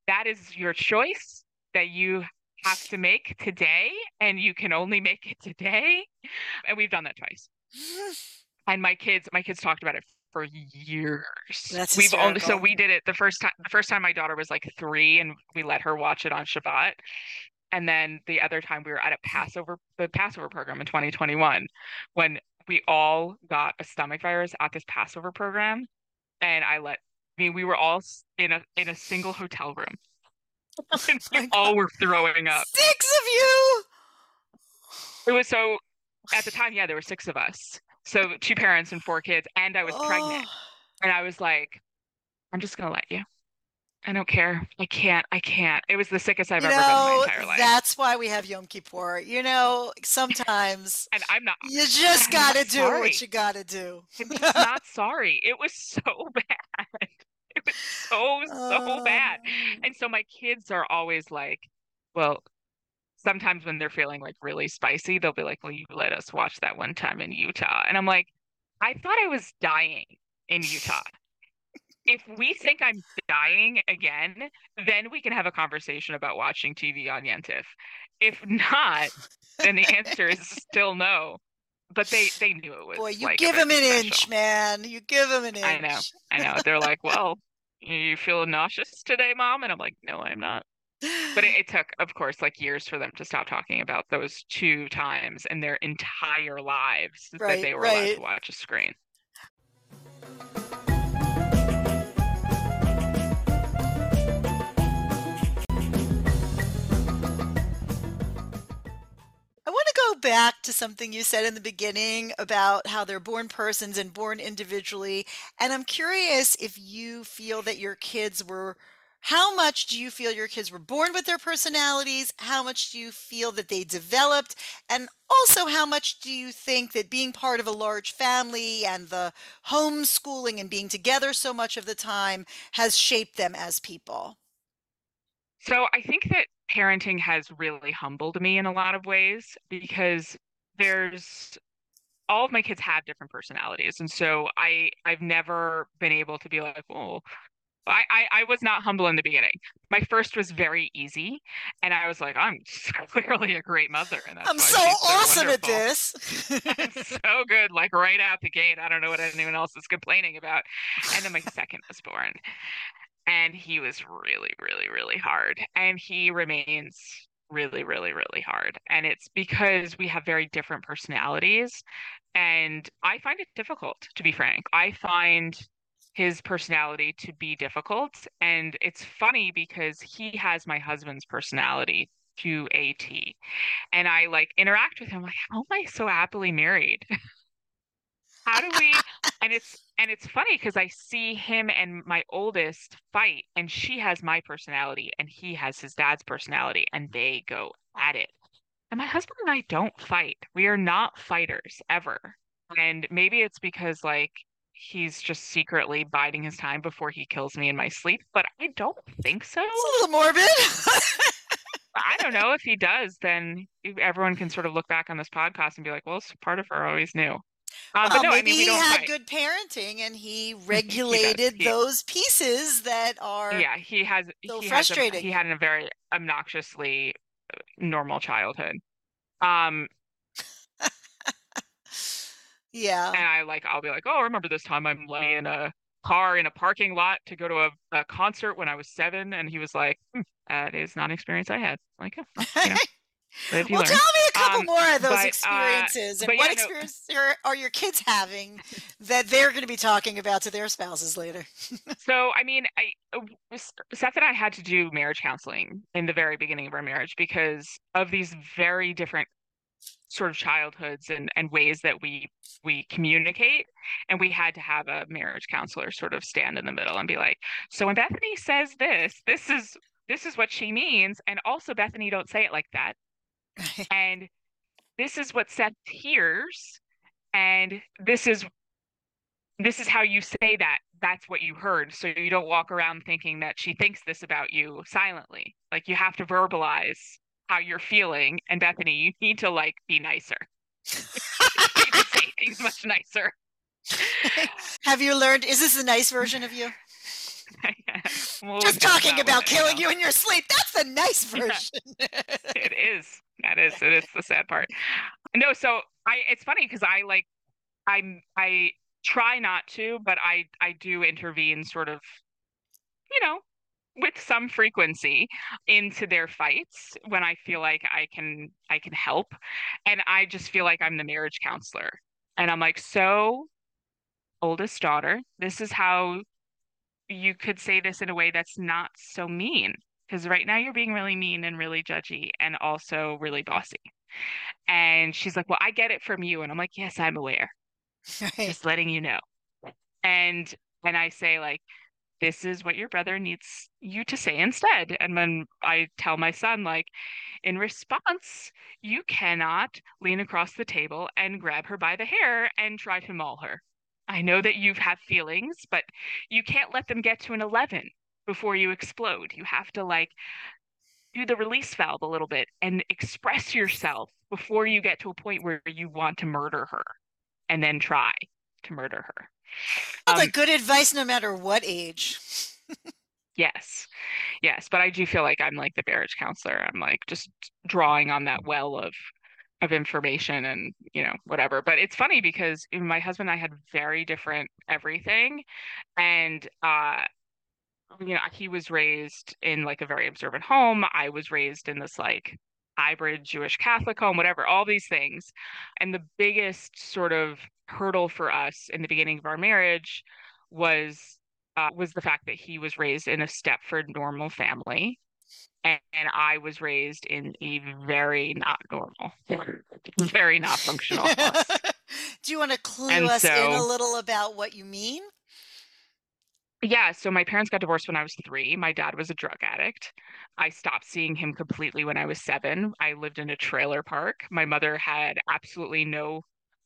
Speaker 1: that is your choice that you have to make today and you can only make it today. And we've done that twice. And my kids, my kids talked about it for years.
Speaker 2: That's
Speaker 1: We've only so we did it the first time the first time my daughter was like three and we let her watch it on Shabbat. And then the other time we were at a Passover the Passover program in 2021 when we all got a stomach virus at this Passover program. And I let mean we were all in a in a single hotel room. Oh
Speaker 2: my
Speaker 1: we all were throwing up.
Speaker 2: Six of you.
Speaker 1: It was so at the time, yeah, there were six of us. So two parents and four kids, and I was pregnant.
Speaker 2: Oh,
Speaker 1: And I was like, I'm just gonna let you. I don't care. I can't. I can't. It was the sickest I've
Speaker 2: you
Speaker 1: ever been in my entire life.
Speaker 2: that's why we have Yom Kippur. You know, sometimes
Speaker 1: And I'm not
Speaker 2: you just
Speaker 1: I'm
Speaker 2: gotta do
Speaker 1: sorry.
Speaker 2: what you gotta do.
Speaker 1: I'm not sorry. It was so bad. So, so bad.
Speaker 2: Um,
Speaker 1: And so my kids are always like, well, sometimes when they're feeling like really spicy, they'll be like, well, you let us watch that one time in Utah. And I'm like, I thought I was dying in Utah. If we think I'm dying again, then we can have a conversation about watching TV on Yentif. If not, then the answer is still no. But they they knew it was
Speaker 2: Boy, you
Speaker 1: like
Speaker 2: give him an
Speaker 1: special.
Speaker 2: inch, man. You give him an inch.
Speaker 1: I know. I know. They're like, well, you feel nauseous today, mom? And I'm like, no, I'm not. But it, it took, of course, like years for them to stop talking about those two times in their entire lives
Speaker 2: Right,
Speaker 1: that they were allowed to watch a screen.
Speaker 2: Want to go back to something you said in the beginning about how they're born persons and born individually. And I'm curious if you feel that your kids were, how much do you feel your kids were born with their personalities? How much do you feel that they developed? And also, how much do you think that being part of a large family and the homeschooling and being together so much of the time has shaped them as people?
Speaker 1: So I think that parenting has really humbled me in a lot of ways because there's all of my kids have different personalities. And so I I've never been able to be like, well, I, I, I was not humble in the beginning. My first was very easy, and I was like, I'm clearly a great mother, and that's
Speaker 2: I'm so awesome at this.
Speaker 1: So good, like right out the gate. I don't know what anyone else is complaining about. And then my second was born, and he was really, really, really hard, and he remains really, really, really hard. And it's because we have very different personalities, and I find it difficult, to be frank. I find his personality to be difficult. And it's funny because he has my husband's personality to a T. And I like interact with him like, how am I so happily married? how do we and it's and it's funny because I see him and my oldest fight, and she has my personality and he has his dad's personality, and they go at it. And my husband and I don't fight. We are not fighters ever. And maybe it's because like he's just secretly biding his time before he kills me in my sleep, but I don't think so.
Speaker 2: It's a little morbid.
Speaker 1: I don't know if he does, then everyone can sort of look back on this podcast and be like, well, it's part of her always knew. Um,
Speaker 2: Well,
Speaker 1: but no, I
Speaker 2: maybe
Speaker 1: mean, we
Speaker 2: he had
Speaker 1: fight.
Speaker 2: good parenting and he regulated
Speaker 1: He-
Speaker 2: those pieces that are
Speaker 1: Yeah, he has
Speaker 2: so
Speaker 1: he has a, he had a very obnoxiously uh, normal childhood. Um,
Speaker 2: yeah.
Speaker 1: and I like I'll be like, oh, remember this time I'm laying in a car in a parking lot to go to a, a concert when I was seven, and he was like, hmm, that is not an experience I had. Like, oh, you know,
Speaker 2: well,
Speaker 1: learn.
Speaker 2: tell me a couple
Speaker 1: Um,
Speaker 2: more of those
Speaker 1: but, uh,
Speaker 2: experiences and
Speaker 1: but
Speaker 2: what
Speaker 1: yeah, no-
Speaker 2: are, are your kids having that they're going to be talking about to their spouses later?
Speaker 1: So, I mean, I uh, Seth and I had to do marriage counseling in the very beginning of our marriage because of these very different sort of childhoods and, and ways that we we communicate. And we had to have a marriage counselor sort of stand in the middle and be like, so when Bethany says this, this is this is what she means. And also, Bethany, don't say it like that. And this is what Seth hears. And this is this is how you say that that's what you heard so you don't walk around thinking that she thinks this about you silently like you have to verbalize how you're feeling and bethany you need to like be nicer you need to say things much nicer
Speaker 2: Have you learned? Is this the nice version of you?
Speaker 1: We'll
Speaker 2: Just talking about killing you in your sleep. That's the nice
Speaker 1: Yeah.
Speaker 2: version.
Speaker 1: it is that is it is the sad part no so i it's funny because i like i'm i try not to, but I I do intervene sort of, you know, with some frequency into their fights when I feel like I can I can help. And I just feel like I'm the marriage counselor. And I'm like, so oldest daughter, this is how you could say this in a way that's not so mean. Because right now you're being really mean and really judgy and also really bossy. And she's like, Well, I get it from you. And I'm like, Yes, I'm aware.
Speaker 2: Right.
Speaker 1: Just letting you know. And and I say, like, this is what your brother needs you to say instead. And then I tell my son, like, in response, you cannot lean across the table and grab her by the hair and try to maul her. I know that you have feelings, but you can't let them get to an 11 before you explode. You have to like do the release valve a little bit and express yourself before you get to a point where you want to murder her and then try to murder her.
Speaker 2: Well, um, good advice no matter what age.
Speaker 1: yes. Yes. But I do feel like I'm like the marriage counselor. I'm like just drawing on that well of of information and you know whatever but it's funny because my husband and i had very different everything and uh you know he was raised in like a very observant home i was raised in this like hybrid jewish catholic home whatever all these things and the biggest sort of hurdle for us in the beginning of our marriage was uh, was the fact that he was raised in a stepford normal family and, and I was raised in a very not normal, very not functional.
Speaker 2: Do you want to clue and us so, in a little about what you mean?
Speaker 1: Yeah, so my parents got divorced when I was three. My dad was a drug addict. I stopped seeing him completely when I was seven. I lived in a trailer park. My mother had absolutely no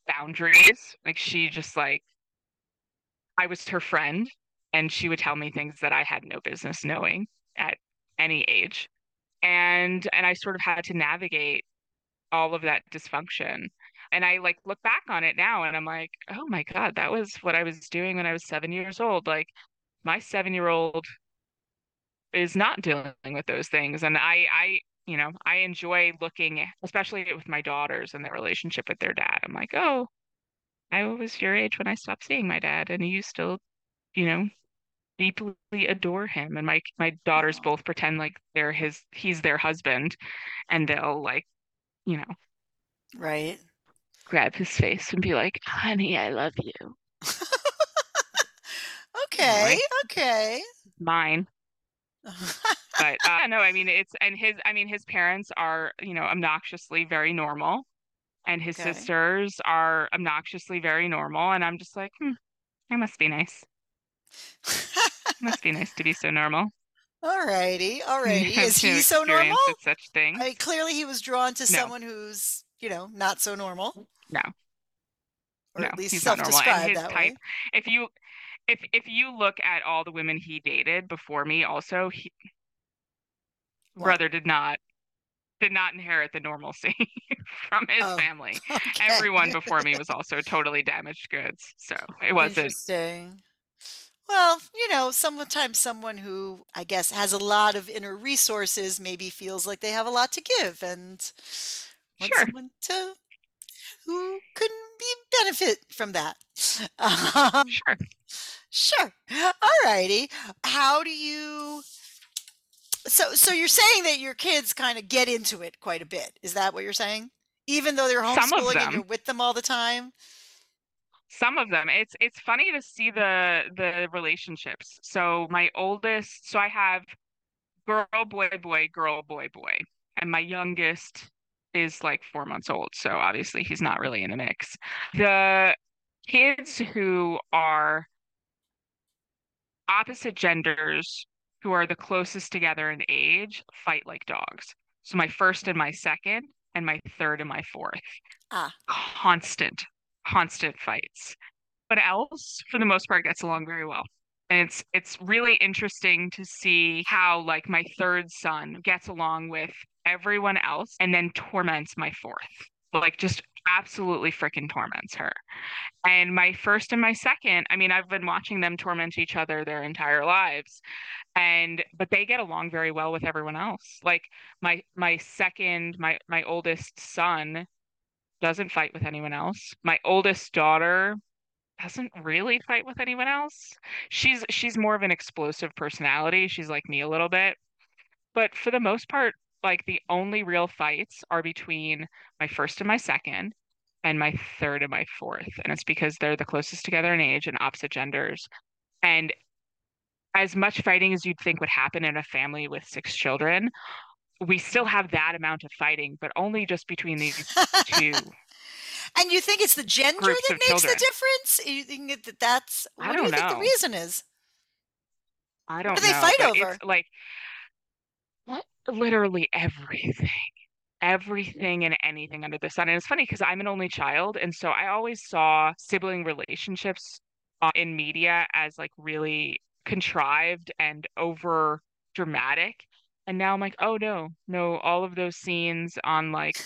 Speaker 1: boundaries. Like she just like I was her friend and she would tell me things that I had no business knowing at any age and and i sort of had to navigate all of that dysfunction and i like look back on it now and i'm like oh my god that was what i was doing when i was 7 years old like my 7 year old is not dealing with those things and i i you know i enjoy looking especially with my daughters and their relationship with their dad. I'm like oh i was your age when i stopped seeing my dad and you still you know deeply adore him. And my my daughters both pretend like they're his he's their husband and they'll like you know
Speaker 2: right.
Speaker 1: grab his face and be like honey i love you
Speaker 2: okay okay
Speaker 1: mine but uh, no i mean it's and his i mean his parents are you know obnoxiously very normal and his okay. sisters are obnoxiously very normal and i'm just like hmm, i must be nice must be nice to be so normal.
Speaker 2: All righty, all righty. Is he so normal?
Speaker 1: Such things.
Speaker 2: I, clearly, he was drawn to no. someone who's, you know, not so normal.
Speaker 1: No.
Speaker 2: Or no, at least self-described that type, way.
Speaker 1: If you, if if you look at all the women he dated before me, also, he, brother did not did not inherit the normalcy from his oh, family. Okay. Everyone before me was also totally damaged goods, so it wasn't.
Speaker 2: Interesting. Well, you know, sometimes someone who I guess has a lot of inner resources maybe feels like they have a lot to give and want
Speaker 1: Sure.
Speaker 2: someone to who can be benefit from that. Um,
Speaker 1: Sure.
Speaker 2: Sure. All righty. How do you so so you're saying that your kids kind of get into it quite a bit. Is that what you're saying? Even though they're homeschooling and you're with them all the time?
Speaker 1: some of them it's it's funny to see the the relationships so my oldest so i have girl boy boy girl boy boy and my youngest is like four months old so obviously he's not really in the mix the kids who are opposite genders who are the closest together in age fight like dogs so my first and my second and my third and my fourth
Speaker 2: ah
Speaker 1: constant constant fights. But else, for the most part, gets along very well. And it's it's really interesting to see how like my third son gets along with everyone else and then torments my fourth. Like just absolutely freaking torments her. And my first and my second, I mean, I've been watching them torment each other their entire lives. And but they get along very well with everyone else. Like my my second, my my oldest son doesn't fight with anyone else. My oldest daughter doesn't really fight with anyone else. She's she's more of an explosive personality. She's like me a little bit. But for the most part, like the only real fights are between my first and my second and my third and my fourth. And it's because they're the closest together in age and opposite genders. And as much fighting as you'd think would happen in a family with six children, we still have that amount of fighting, but only just between these two.
Speaker 2: and you think it's the gender that makes children. the difference? You think that that's what
Speaker 1: I
Speaker 2: don't do you
Speaker 1: know.
Speaker 2: think the reason is?
Speaker 1: I don't
Speaker 2: what do they
Speaker 1: know,
Speaker 2: fight over?
Speaker 1: Like literally everything. Everything and anything under the sun. And it's funny because I'm an only child. And so I always saw sibling relationships uh, in media as like really contrived and over dramatic. And now I'm like, oh no, no, all of those scenes on like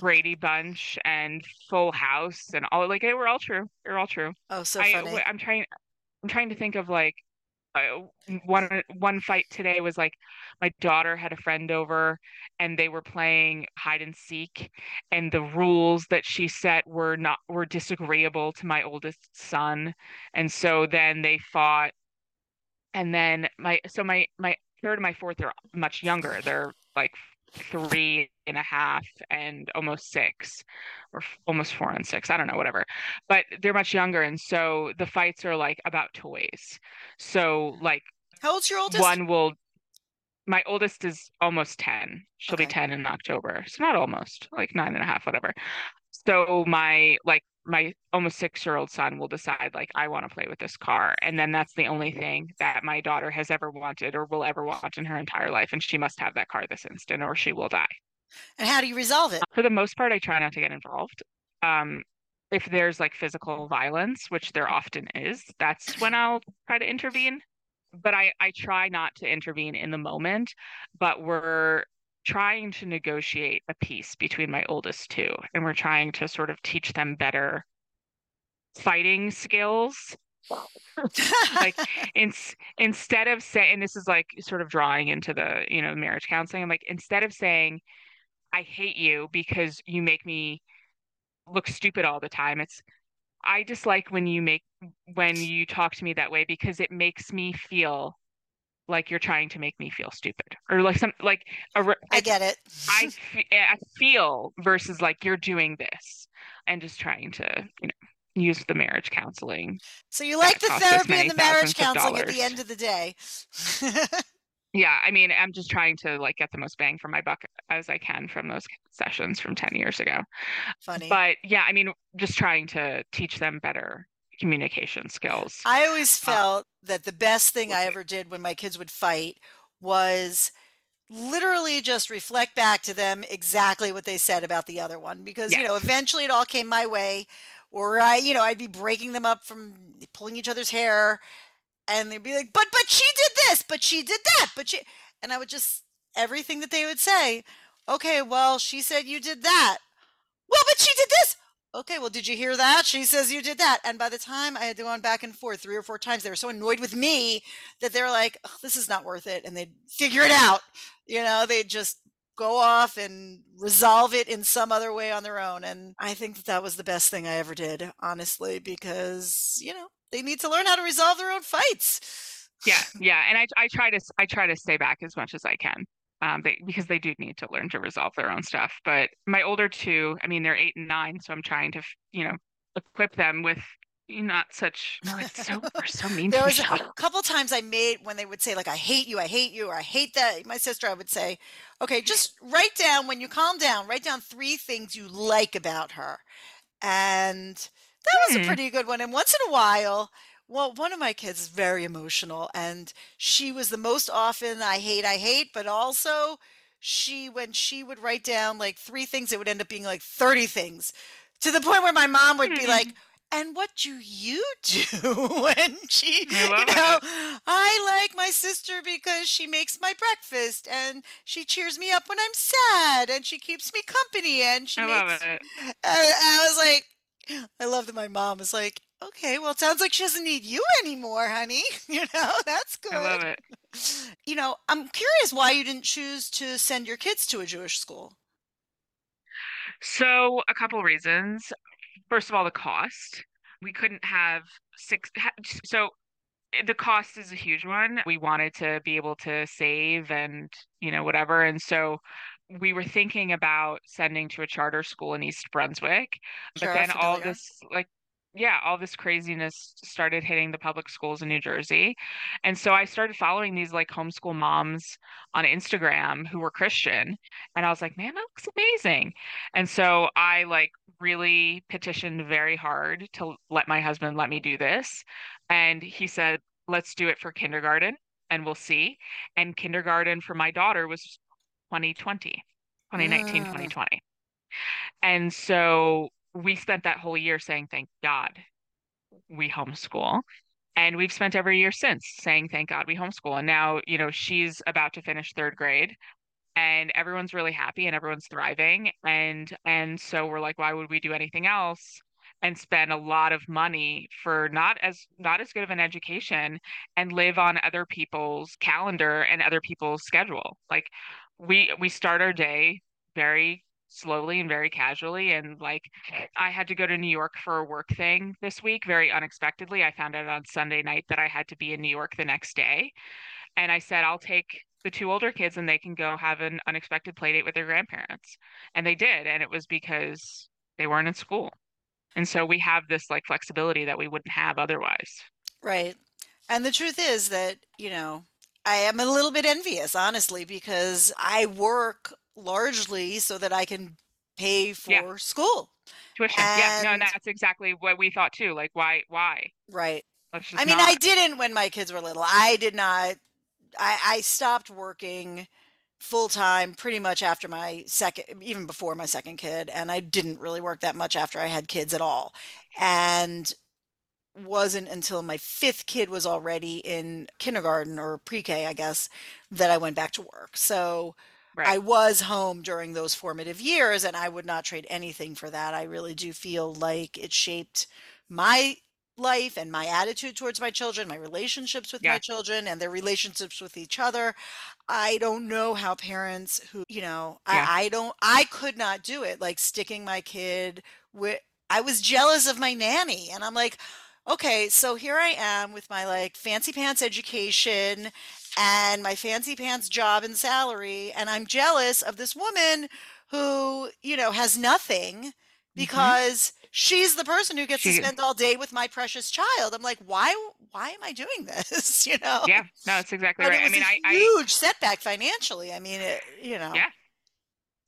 Speaker 1: Brady Bunch and Full House and all like they were all true. They're all true.
Speaker 2: Oh, so funny.
Speaker 1: I, I'm trying. I'm trying to think of like Uh, one one fight today was like my daughter had a friend over and they were playing hide and seek and the rules that she set were not were disagreeable to my oldest son. And so then they fought and then my so my my third and my fourth are much younger. They're like three and a half and almost six or almost four and six i don't know whatever. But they're much younger and so the fights are like about toys. So like
Speaker 2: how old's your oldest?
Speaker 1: one will my oldest is almost 10 she'll okay. be 10 in october. So not almost like nine and a half whatever. So my like my almost six year old son will decide like i want to play with this car. And then that's the only thing that my daughter has ever wanted or will ever want in her entire life and she must have that car this instant or she will die.
Speaker 2: And how do you resolve it?
Speaker 1: For the most part i try not to get involved. Um if there's like physical violence which there often is that's when i'll try to intervene. But i i try not to intervene in the moment but we're trying to negotiate a peace between my oldest two and we're trying to sort of teach them better fighting skills. Like in, instead of saying this is like sort of drawing into the you know marriage counseling i'm like instead of saying i hate you because you make me look stupid all the time it's i dislike when you make when you talk to me that way because it makes me feel like you're trying to make me feel stupid or like some like a,
Speaker 2: I get it.
Speaker 1: I, I feel versus like you're doing this and just trying to you know use the marriage counseling.
Speaker 2: So you like the therapy and the marriage counseling at the end of the day.
Speaker 1: yeah, I mean, I'm just trying to like get the most bang for my buck as I can from those sessions from 10 years ago.
Speaker 2: Funny.
Speaker 1: But yeah, I mean, just trying to teach them better communication skills.
Speaker 2: I always uh, felt uh, that the best thing I ever did when my kids would fight was literally just reflect back to them exactly what they said about the other one because yes. you know eventually it all came my way or I you know I'd be breaking them up from pulling each other's hair and they'd be like but but she did this but she did that but she and I would just everything that they would say okay well she said you did that well but she did this okay, well, did you hear that? She says you did that. And by the time I had gone back and forth three or four times, they were so annoyed with me that they're like, oh, this is not worth it. And they'd figure it out. You know, they'd just go off and resolve it in some other way on their own. And I think that that was the best thing I ever did, honestly, because, you know, they need to learn how to resolve their own fights.
Speaker 1: Yeah, yeah, and I I try to I try to stay back as much as I can um, they, because they do need to learn to resolve their own stuff. But my older two, I mean, they're eight and nine, so I'm trying to, you know, equip them with not such no, it's so we're so mean.
Speaker 2: there was a couple times I made when they would say like I hate you, I hate you, or I hate that. My sister, I would say, okay, just write down when you calm down, write down three things you like about her, and that was a hmm. pretty good one. And once in a while, well, one of my kids is very emotional, and she was the most often I hate, I hate, but also she, when she would write down like three things, it would end up being like 30 things to the point where my mom would be like, hmm. and what do you do when she, you know, it. I like my sister because she makes my breakfast and she cheers me up when I'm sad and she keeps me company and she
Speaker 1: I
Speaker 2: makes.
Speaker 1: Love it.
Speaker 2: I was like, I love that my mom is like, okay, well, it sounds like she doesn't need you anymore, honey. You know, that's good. I
Speaker 1: love it.
Speaker 2: You know, I'm curious why you didn't choose to send your kids to a Jewish school.
Speaker 1: So, a couple reasons. First of all, the cost. we couldn't have six so eh, the cost is a huge one. We wanted to be able to save and, you know, whatever. And so we were thinking about sending to a charter school in East Brunswick.
Speaker 2: Sure,
Speaker 1: but then all this like yeah, all this craziness started hitting the public schools in New Jersey. And so I started following these like homeschool moms on Instagram who were Christian. And I was like, man, that looks amazing. And so I like really petitioned very hard to let my husband let me do this. And he said, let's do it for kindergarten and we'll see. And kindergarten for my daughter was 2020, 2019,
Speaker 2: Mm,
Speaker 1: 2020. And so we spent that whole year saying, thank God we homeschool. And we've spent every year since saying, thank God we homeschool. And now, you know, she's about to finish third grade and everyone's really happy and everyone's thriving. And and so we're like, why would we do anything else? and spend a lot of money for not as not as good of an education and live on other people's calendar and other people's schedule. Like we we start our day very slowly and very casually and like I had to go to New York for a work thing this week very unexpectedly. I found out on Sunday night that I had to be in New York the next day and I said I'll take the two older kids and they can go have an unexpected play date with their grandparents. And they did and it was because they weren't in school. And so we have this like flexibility that we wouldn't have otherwise.
Speaker 2: right. And the truth is that, you know, I am a little bit envious, honestly, because I work largely so that I can pay
Speaker 1: Yeah,
Speaker 2: for school.
Speaker 1: tuition. Yeah, no, and
Speaker 2: And
Speaker 1: that's exactly what we thought too. Like, why, why?
Speaker 2: right. I mean, I didn't when my kids were little. I did not I I stopped working full time pretty much after my second, even before my second kid, and I didn't really work that much after I had kids at all. And wasn't until my fifth kid was already in kindergarten or pre-K, I guess, that I went back to work. So I was home during those formative years, and I would not trade anything for that. I really do feel like it shaped my life and my attitude towards my children, my relationships with my children, and their relationships with each other. I don't know how parents who, you know,
Speaker 1: Yeah.
Speaker 2: I, I don't, I could not do it. Like sticking my kid with, I was jealous of my nanny. And I'm like, okay, so here I am with my like fancy pants education and my fancy pants job and salary. And I'm jealous of this woman who, you know, has nothing
Speaker 1: hmm
Speaker 2: because she's the person who gets to spend all day with my precious child. I'm like, why, why am I doing this? You know?
Speaker 1: yeah, no, that's exactly
Speaker 2: But
Speaker 1: right. I
Speaker 2: was a
Speaker 1: mean, I, I,
Speaker 2: huge setback financially. I mean, it, you know,
Speaker 1: yeah,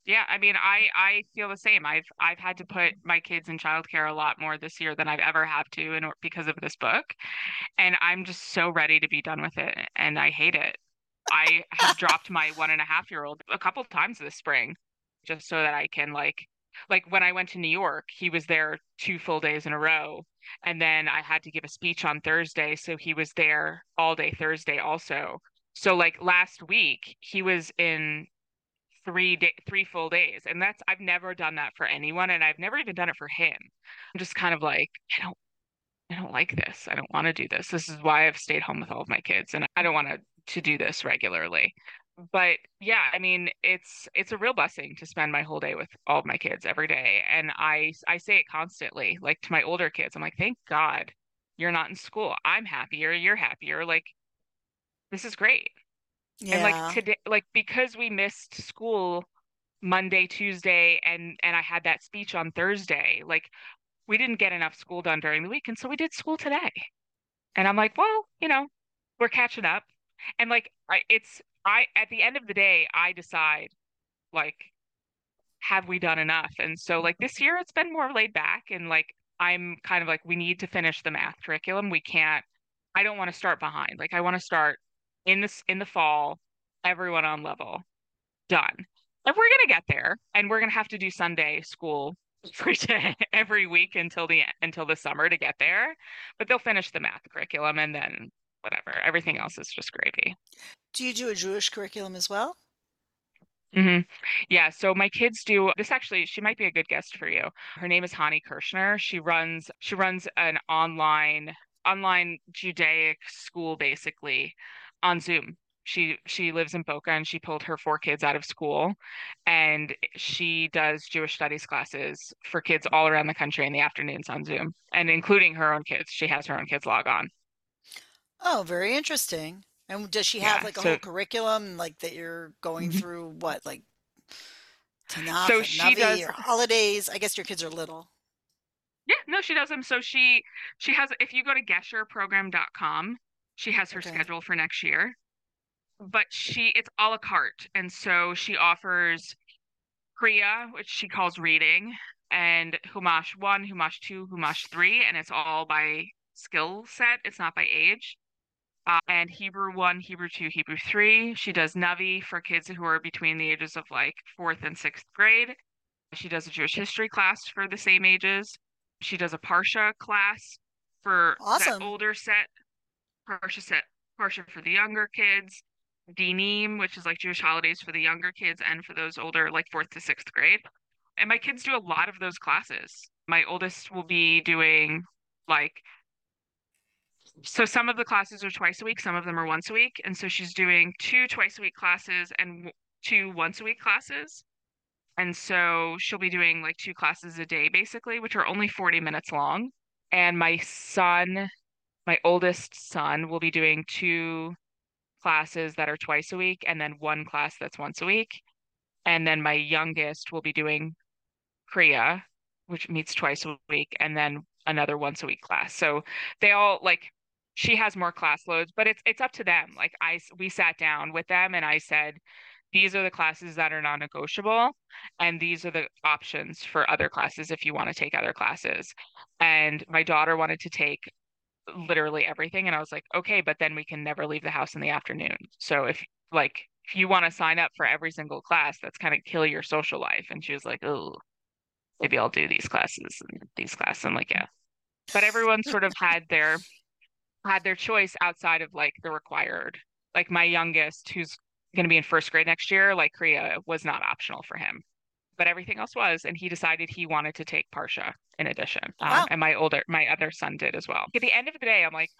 Speaker 1: yeah. I mean, I, I feel the same. I've, I've had to put my kids in childcare a lot more this year than I've ever had to, or because of this book. And I'm just so ready to be done with it. And I hate it. I have dropped my one and a half year old a couple times this spring just so that I can like like when I went to New York, he was there two full days in a row. And then I had to give a speech on Thursday, so he was there all day Thursday also. So like last week, he was in three day, three full days. And that's I've never done that for anyone and I've never even done it for him. I'm just kind of like, I don't I don't like this. I don't want to do this. This is why I've stayed home with all of my kids and I don't want to to do this regularly. But yeah, I mean, it's it's a real blessing to spend my whole day with all of my kids every day. And I I say it constantly, like to my older kids. I'm like, "Thank God you're not in school. I'm happier, you're happier. Like this is great." And like today like because we missed school Monday, Tuesday and and I had that speech on Thursday, like we didn't get enough school done during the week and so we did school today. And I'm like, well, you know, we're catching up. And like I it's I at the end of the day, I decide like have we done enough? And so like this year it's been more laid back and like I'm kind of like we need to finish the math curriculum. We can't I don't want to start behind. Like I want to start in this in the fall, everyone on level, done. And we're gonna get there and we're gonna have to do Sunday school every day, every week until the until the summer to get there. But they'll finish the math curriculum and then whatever. Everything else is just gravy.
Speaker 2: Do you do a Jewish curriculum as well?
Speaker 1: Mm-hmm. Yeah, so my kids do this actually, she might be a good guest for you. Her name is Hani Kirshner. She runs she runs an online online Judaic school basically on Zoom. She she lives in Boca and she pulled her four kids out of school and she does Jewish studies classes for kids all around the country in the afternoons on Zoom and including her own kids. She has her own kids log on.
Speaker 2: Oh, very interesting. And does she have
Speaker 1: Yeah.
Speaker 2: like a whole curriculum like that you're going
Speaker 1: Mhm.
Speaker 2: through what like Tanakh
Speaker 1: so she
Speaker 2: Navi
Speaker 1: does
Speaker 2: or holidays? I guess your kids are little.
Speaker 1: yeah, no, she does them. So she she has if you go to gesherprogram.com, she has her
Speaker 2: Okay.
Speaker 1: schedule for next year. But she it's a la carte. And so she offers Kriya, which she calls reading, and Humash 1, Humash 2, Humash 3, and it's all by skill set. It's not by age. Uh, and Hebrew 1, Hebrew 2, Hebrew 3. She does Navi for kids who are between the ages of like fourth and sixth grade. She does a Jewish history class for the same ages. She does a Parsha class for that older set, Parsha set, Parsha for the younger kids, Dinim, which is like Jewish holidays for the younger kids and for those older, like fourth to sixth grade. And my kids do a lot of those classes. My oldest will be doing like so some of the classes are twice a week, some of them are once a week. And so she's doing two twice a week classes and two once a week classes. And so she'll be doing like two classes a day, basically, which are only 40 minutes long. And my son, my oldest son, will be doing two classes that are twice a week and then one class that's once a week. And then my youngest will be doing Kriya, which meets twice a week, and then another once a week class. So they all like she has more class loads, but it's it's up to them. Like I we sat down with them and I said, these are the classes that are non-negotiable, and these are the options for other classes if you want to take other classes. And my daughter wanted to take literally everything, and I was like, okay, but then we can never leave the house in the afternoon. So if like if you want to sign up for every single class, that's kind of kill your social life. And she was like, oh, maybe I'll do these classes and these classes. I'm like, yeah. But everyone sort of had their had their choice outside of like the required. Like my youngest, who's going to be in first grade next year, like Kriya was not optional for him, but everything else was, and he decided he wanted to take Parsha in addition. Um,
Speaker 2: Wow.
Speaker 1: and my older, my other son did as well. At the end of the day, I'm like,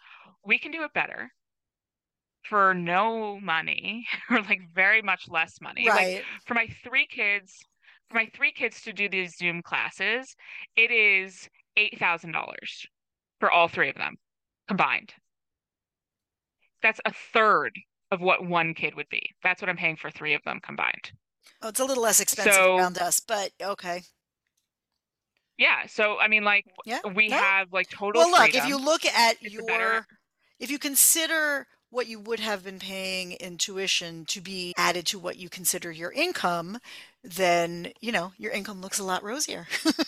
Speaker 1: we can do it better for no money or like very much less money. Like
Speaker 2: Right.
Speaker 1: for my three kids, for my three kids to do these Zoom classes, it is eight thousand dollars for all three of them combined. That's a third of what one kid would be. That's what I'm paying for three of them combined.
Speaker 2: Oh, it's a little less expensive
Speaker 1: So
Speaker 2: around us, but okay.
Speaker 1: yeah, so I mean, like
Speaker 2: Yeah.
Speaker 1: we
Speaker 2: No.
Speaker 1: have like total
Speaker 2: Well, look, if you look at
Speaker 1: It's a better
Speaker 2: your if you consider what you would have been paying in tuition to be added to what you consider your income, then, you know, your income looks a lot rosier.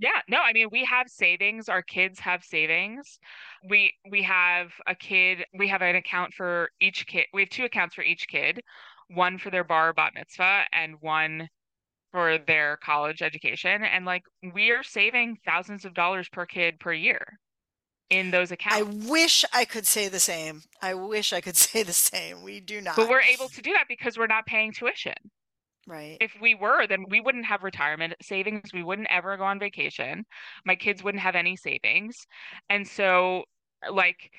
Speaker 1: Yeah, no, I mean we have savings. Our kids have savings. We we have a kid. We have an account for each kid. We have two accounts for each kid, one for their bar bat mitzvah and one for their college education. And like we are saving thousands of dollars per kid per year in those accounts.
Speaker 2: I wish I could say the same. I wish I could say the same. We do not.
Speaker 1: But we're able to do that because we're not paying tuition.
Speaker 2: Right.
Speaker 1: If we were, then we wouldn't have retirement savings. We wouldn't ever go on vacation. My kids wouldn't have any savings. And so, like,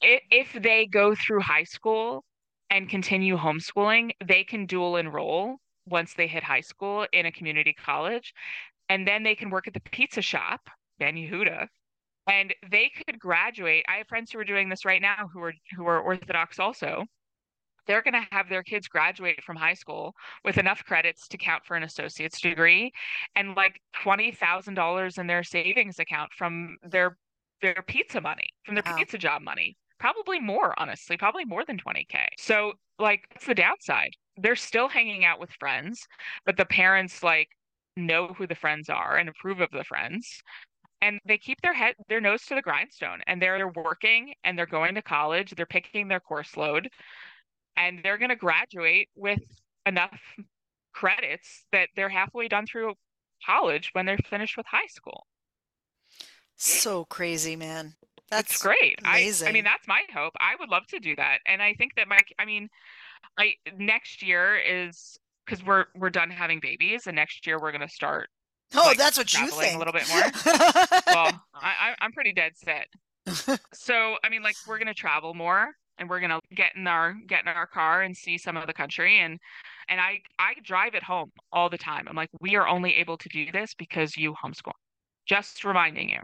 Speaker 1: if they go through high school and continue homeschooling, they can dual enroll once they hit high school in a community college. And then they can work at the pizza shop, Ben Yehuda, and they could graduate. I have friends who are doing this right now who are who are Orthodox also they're going to have their kids graduate from high school with enough credits to count for an associate's degree and like $20,000 in their savings account from their their pizza money, from their
Speaker 2: Wow.
Speaker 1: pizza job money. Probably more, honestly, probably more than 20k. So like that's the downside. They're still hanging out with friends, but the parents like know who the friends are and approve of the friends and they keep their head their nose to the grindstone and they're, they're working and they're going to college they're picking their course load and they're going to graduate with enough credits that they're halfway done through college when they're finished with high school.
Speaker 2: So crazy, man.
Speaker 1: It's
Speaker 2: That's
Speaker 1: great. I I mean that's my hope. I would love to do that. And I think that my I mean I next year is because we're we're done having babies and next year we're going to start
Speaker 2: Oh,
Speaker 1: like
Speaker 2: that's what you
Speaker 1: traveling a little bit more. Well, I, I I'm pretty dead set. So I mean like we're going to travel more and we're gonna get in our get in our car and see some of the country and and I I drive it home all the time. I'm like, we are only able to do this because you homeschool. Just reminding you.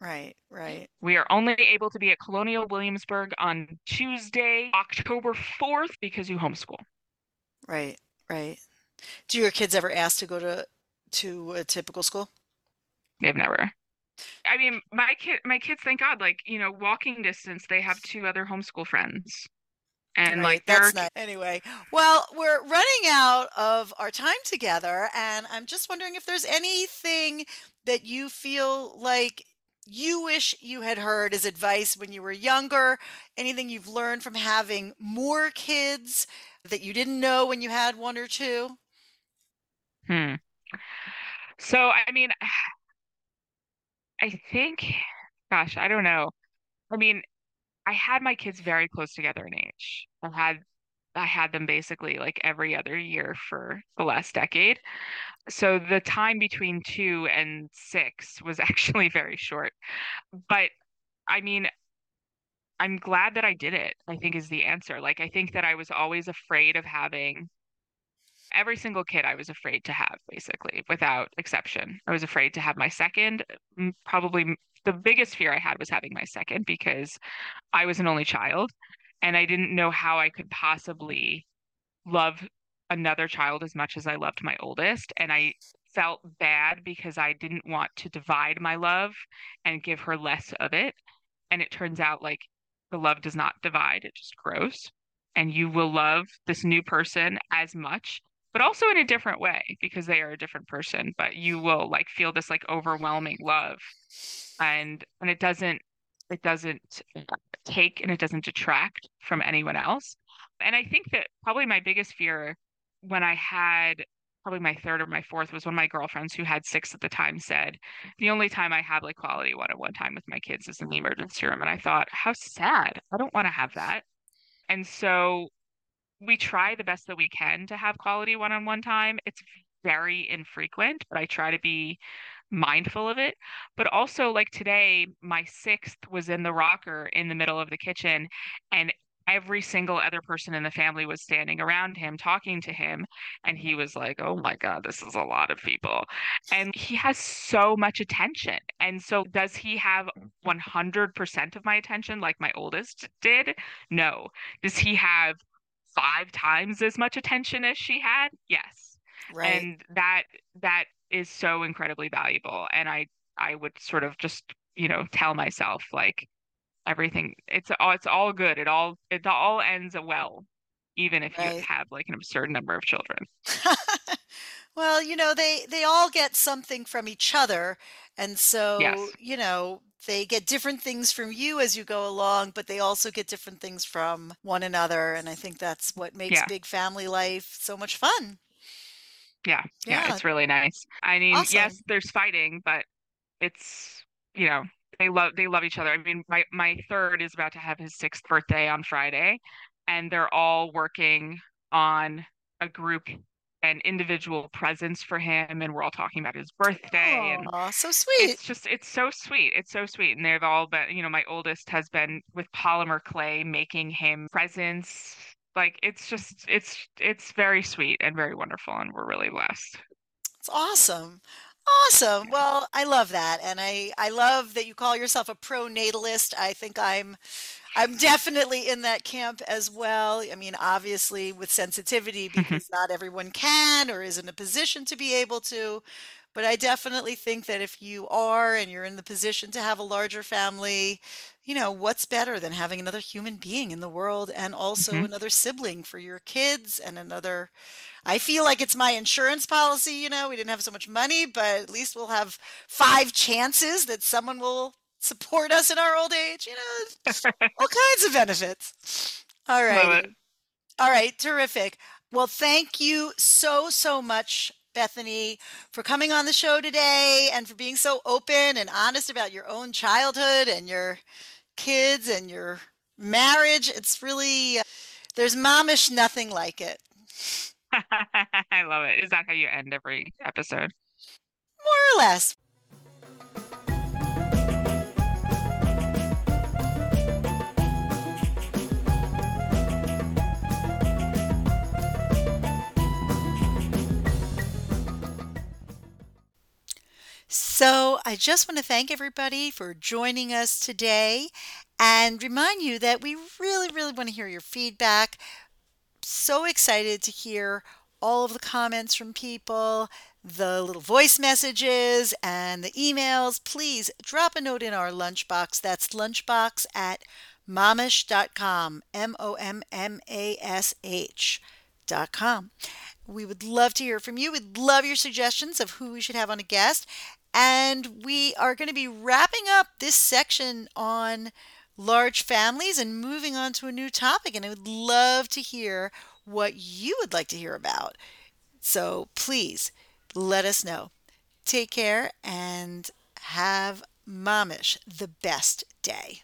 Speaker 2: Right, right.
Speaker 1: We are only able to be at Colonial Williamsburg on Tuesday, October 4th because you homeschool.
Speaker 2: Right, right. Do your kids ever ask to go to to a typical school?
Speaker 1: They've never. I mean, my kid, my kids, thank God, like you know, walking distance, they have two other homeschool friends, and
Speaker 2: Right,
Speaker 1: like
Speaker 2: that's not anyway. Well, we're running out of our time together, and I'm just wondering if there's anything that you feel like you wish you had heard as advice when you were younger, anything you've learned from having more kids that you didn't know when you had one or two?
Speaker 1: hmm. So I mean, I think, gosh, I don't know. I mean, I had my kids very close together in age. I had I had them basically like every other year for the last decade. So the time between two and six was actually very short. But I mean, I'm glad that I did it, I think is the answer. Like, I think that I was always afraid of having every single kid I was afraid to have, basically, without exception. I was afraid to have my second. Probably the biggest fear I had was having my second because I was an only child and I didn't know how I could possibly love another child as much as I loved my oldest. And I felt bad because I didn't want to divide my love and give her less of it. And it turns out like the love does not divide, it just grows. And you will love this new person as much, but also in a different way because they are a different person. But you will like feel this like overwhelming love. And and it doesn't it doesn't take and it doesn't detract from anyone else. And I think that probably my biggest fear when I had probably my third or my fourth was one of my girlfriends who had six at the time said, the only time I have like quality one on one time with my kids is in the emergency room. And I thought, how sad. I don't want to have that. And so we try the best that we can to have quality one on one time. It's very infrequent, but I try to be mindful of it. But also, like today, my sixth was in the rocker in the middle of the kitchen, and every single other person in the family was standing around him talking to him. And he was like, Oh my God, this is a lot of people. And he has so much attention. And so, does he have mm. 100% of my attention like my oldest did? No. Does he have five times as much attention as she had? Yes.
Speaker 2: Right.
Speaker 1: And that that is so incredibly valuable. And I I would sort of just, you know, tell myself like everything it's all it's all good. It all it all ends well, even if you have like an absurd number of children.
Speaker 2: Well, you know, they they all get something from each other, and so,
Speaker 1: Yes.
Speaker 2: you know, they get different things from you as you go along, but they also get different things from one another, and I think that's what makes
Speaker 1: Yeah.
Speaker 2: big family life so much fun.
Speaker 1: Yeah. Yeah.
Speaker 2: Yeah,
Speaker 1: It's really nice. I mean,
Speaker 2: awesome.
Speaker 1: yes, there's fighting, but it's, you know, they love they love each other. I mean, my my third is about to have his sixth birthday on Friday, and they're all working on a group and individual presents for him, and we're all talking about his birthday, and
Speaker 2: Oh, so sweet.
Speaker 1: it's just it's so sweet. It's so sweet, and they've all been, you know, my oldest has been with polymer clay making him presents. Like it's just it's it's very sweet and very wonderful, and we're really blessed.
Speaker 2: It's awesome. Awesome. Well, I love that, and I I love that you call yourself a pro-natalist. I think I'm I'm definitely in that camp as well. I mean, obviously with sensitivity mm-hmm. because not everyone can or is in a position to be able to, but I definitely think that if you are and you're in the position to have a larger family, you know, what's better than having another human being in the world and also
Speaker 1: hmm
Speaker 2: another sibling for your kids and another I feel like it's my insurance policy, you know, we didn't have so much money, but at least we'll have five chances that someone will support us in our old age, you know, all kinds of benefits. All righty. All right, terrific. Well, thank you so, so much, Bethany, for coming on the show today and for being so open and honest about your own childhood and your kids and your marriage. It's really, there's Mommash nothing like it.
Speaker 1: I love it. Is that how you end every episode?
Speaker 2: More or less. So I just want to thank everybody for joining us today and remind you that we really, really want to hear your feedback. So excited to hear all of the comments from people, the little voice messages, and the emails. Please drop a note in our lunchbox. That's lunchbox at mommash.com, M O M M A S H.com. We would love to hear from you. We'd love your suggestions of who we should have on a guest. And we are going to be wrapping up this section on large families and moving on to a new topic. And I would love to hear what you would like to hear about. So please let us know. Take care and have Mommash the best day.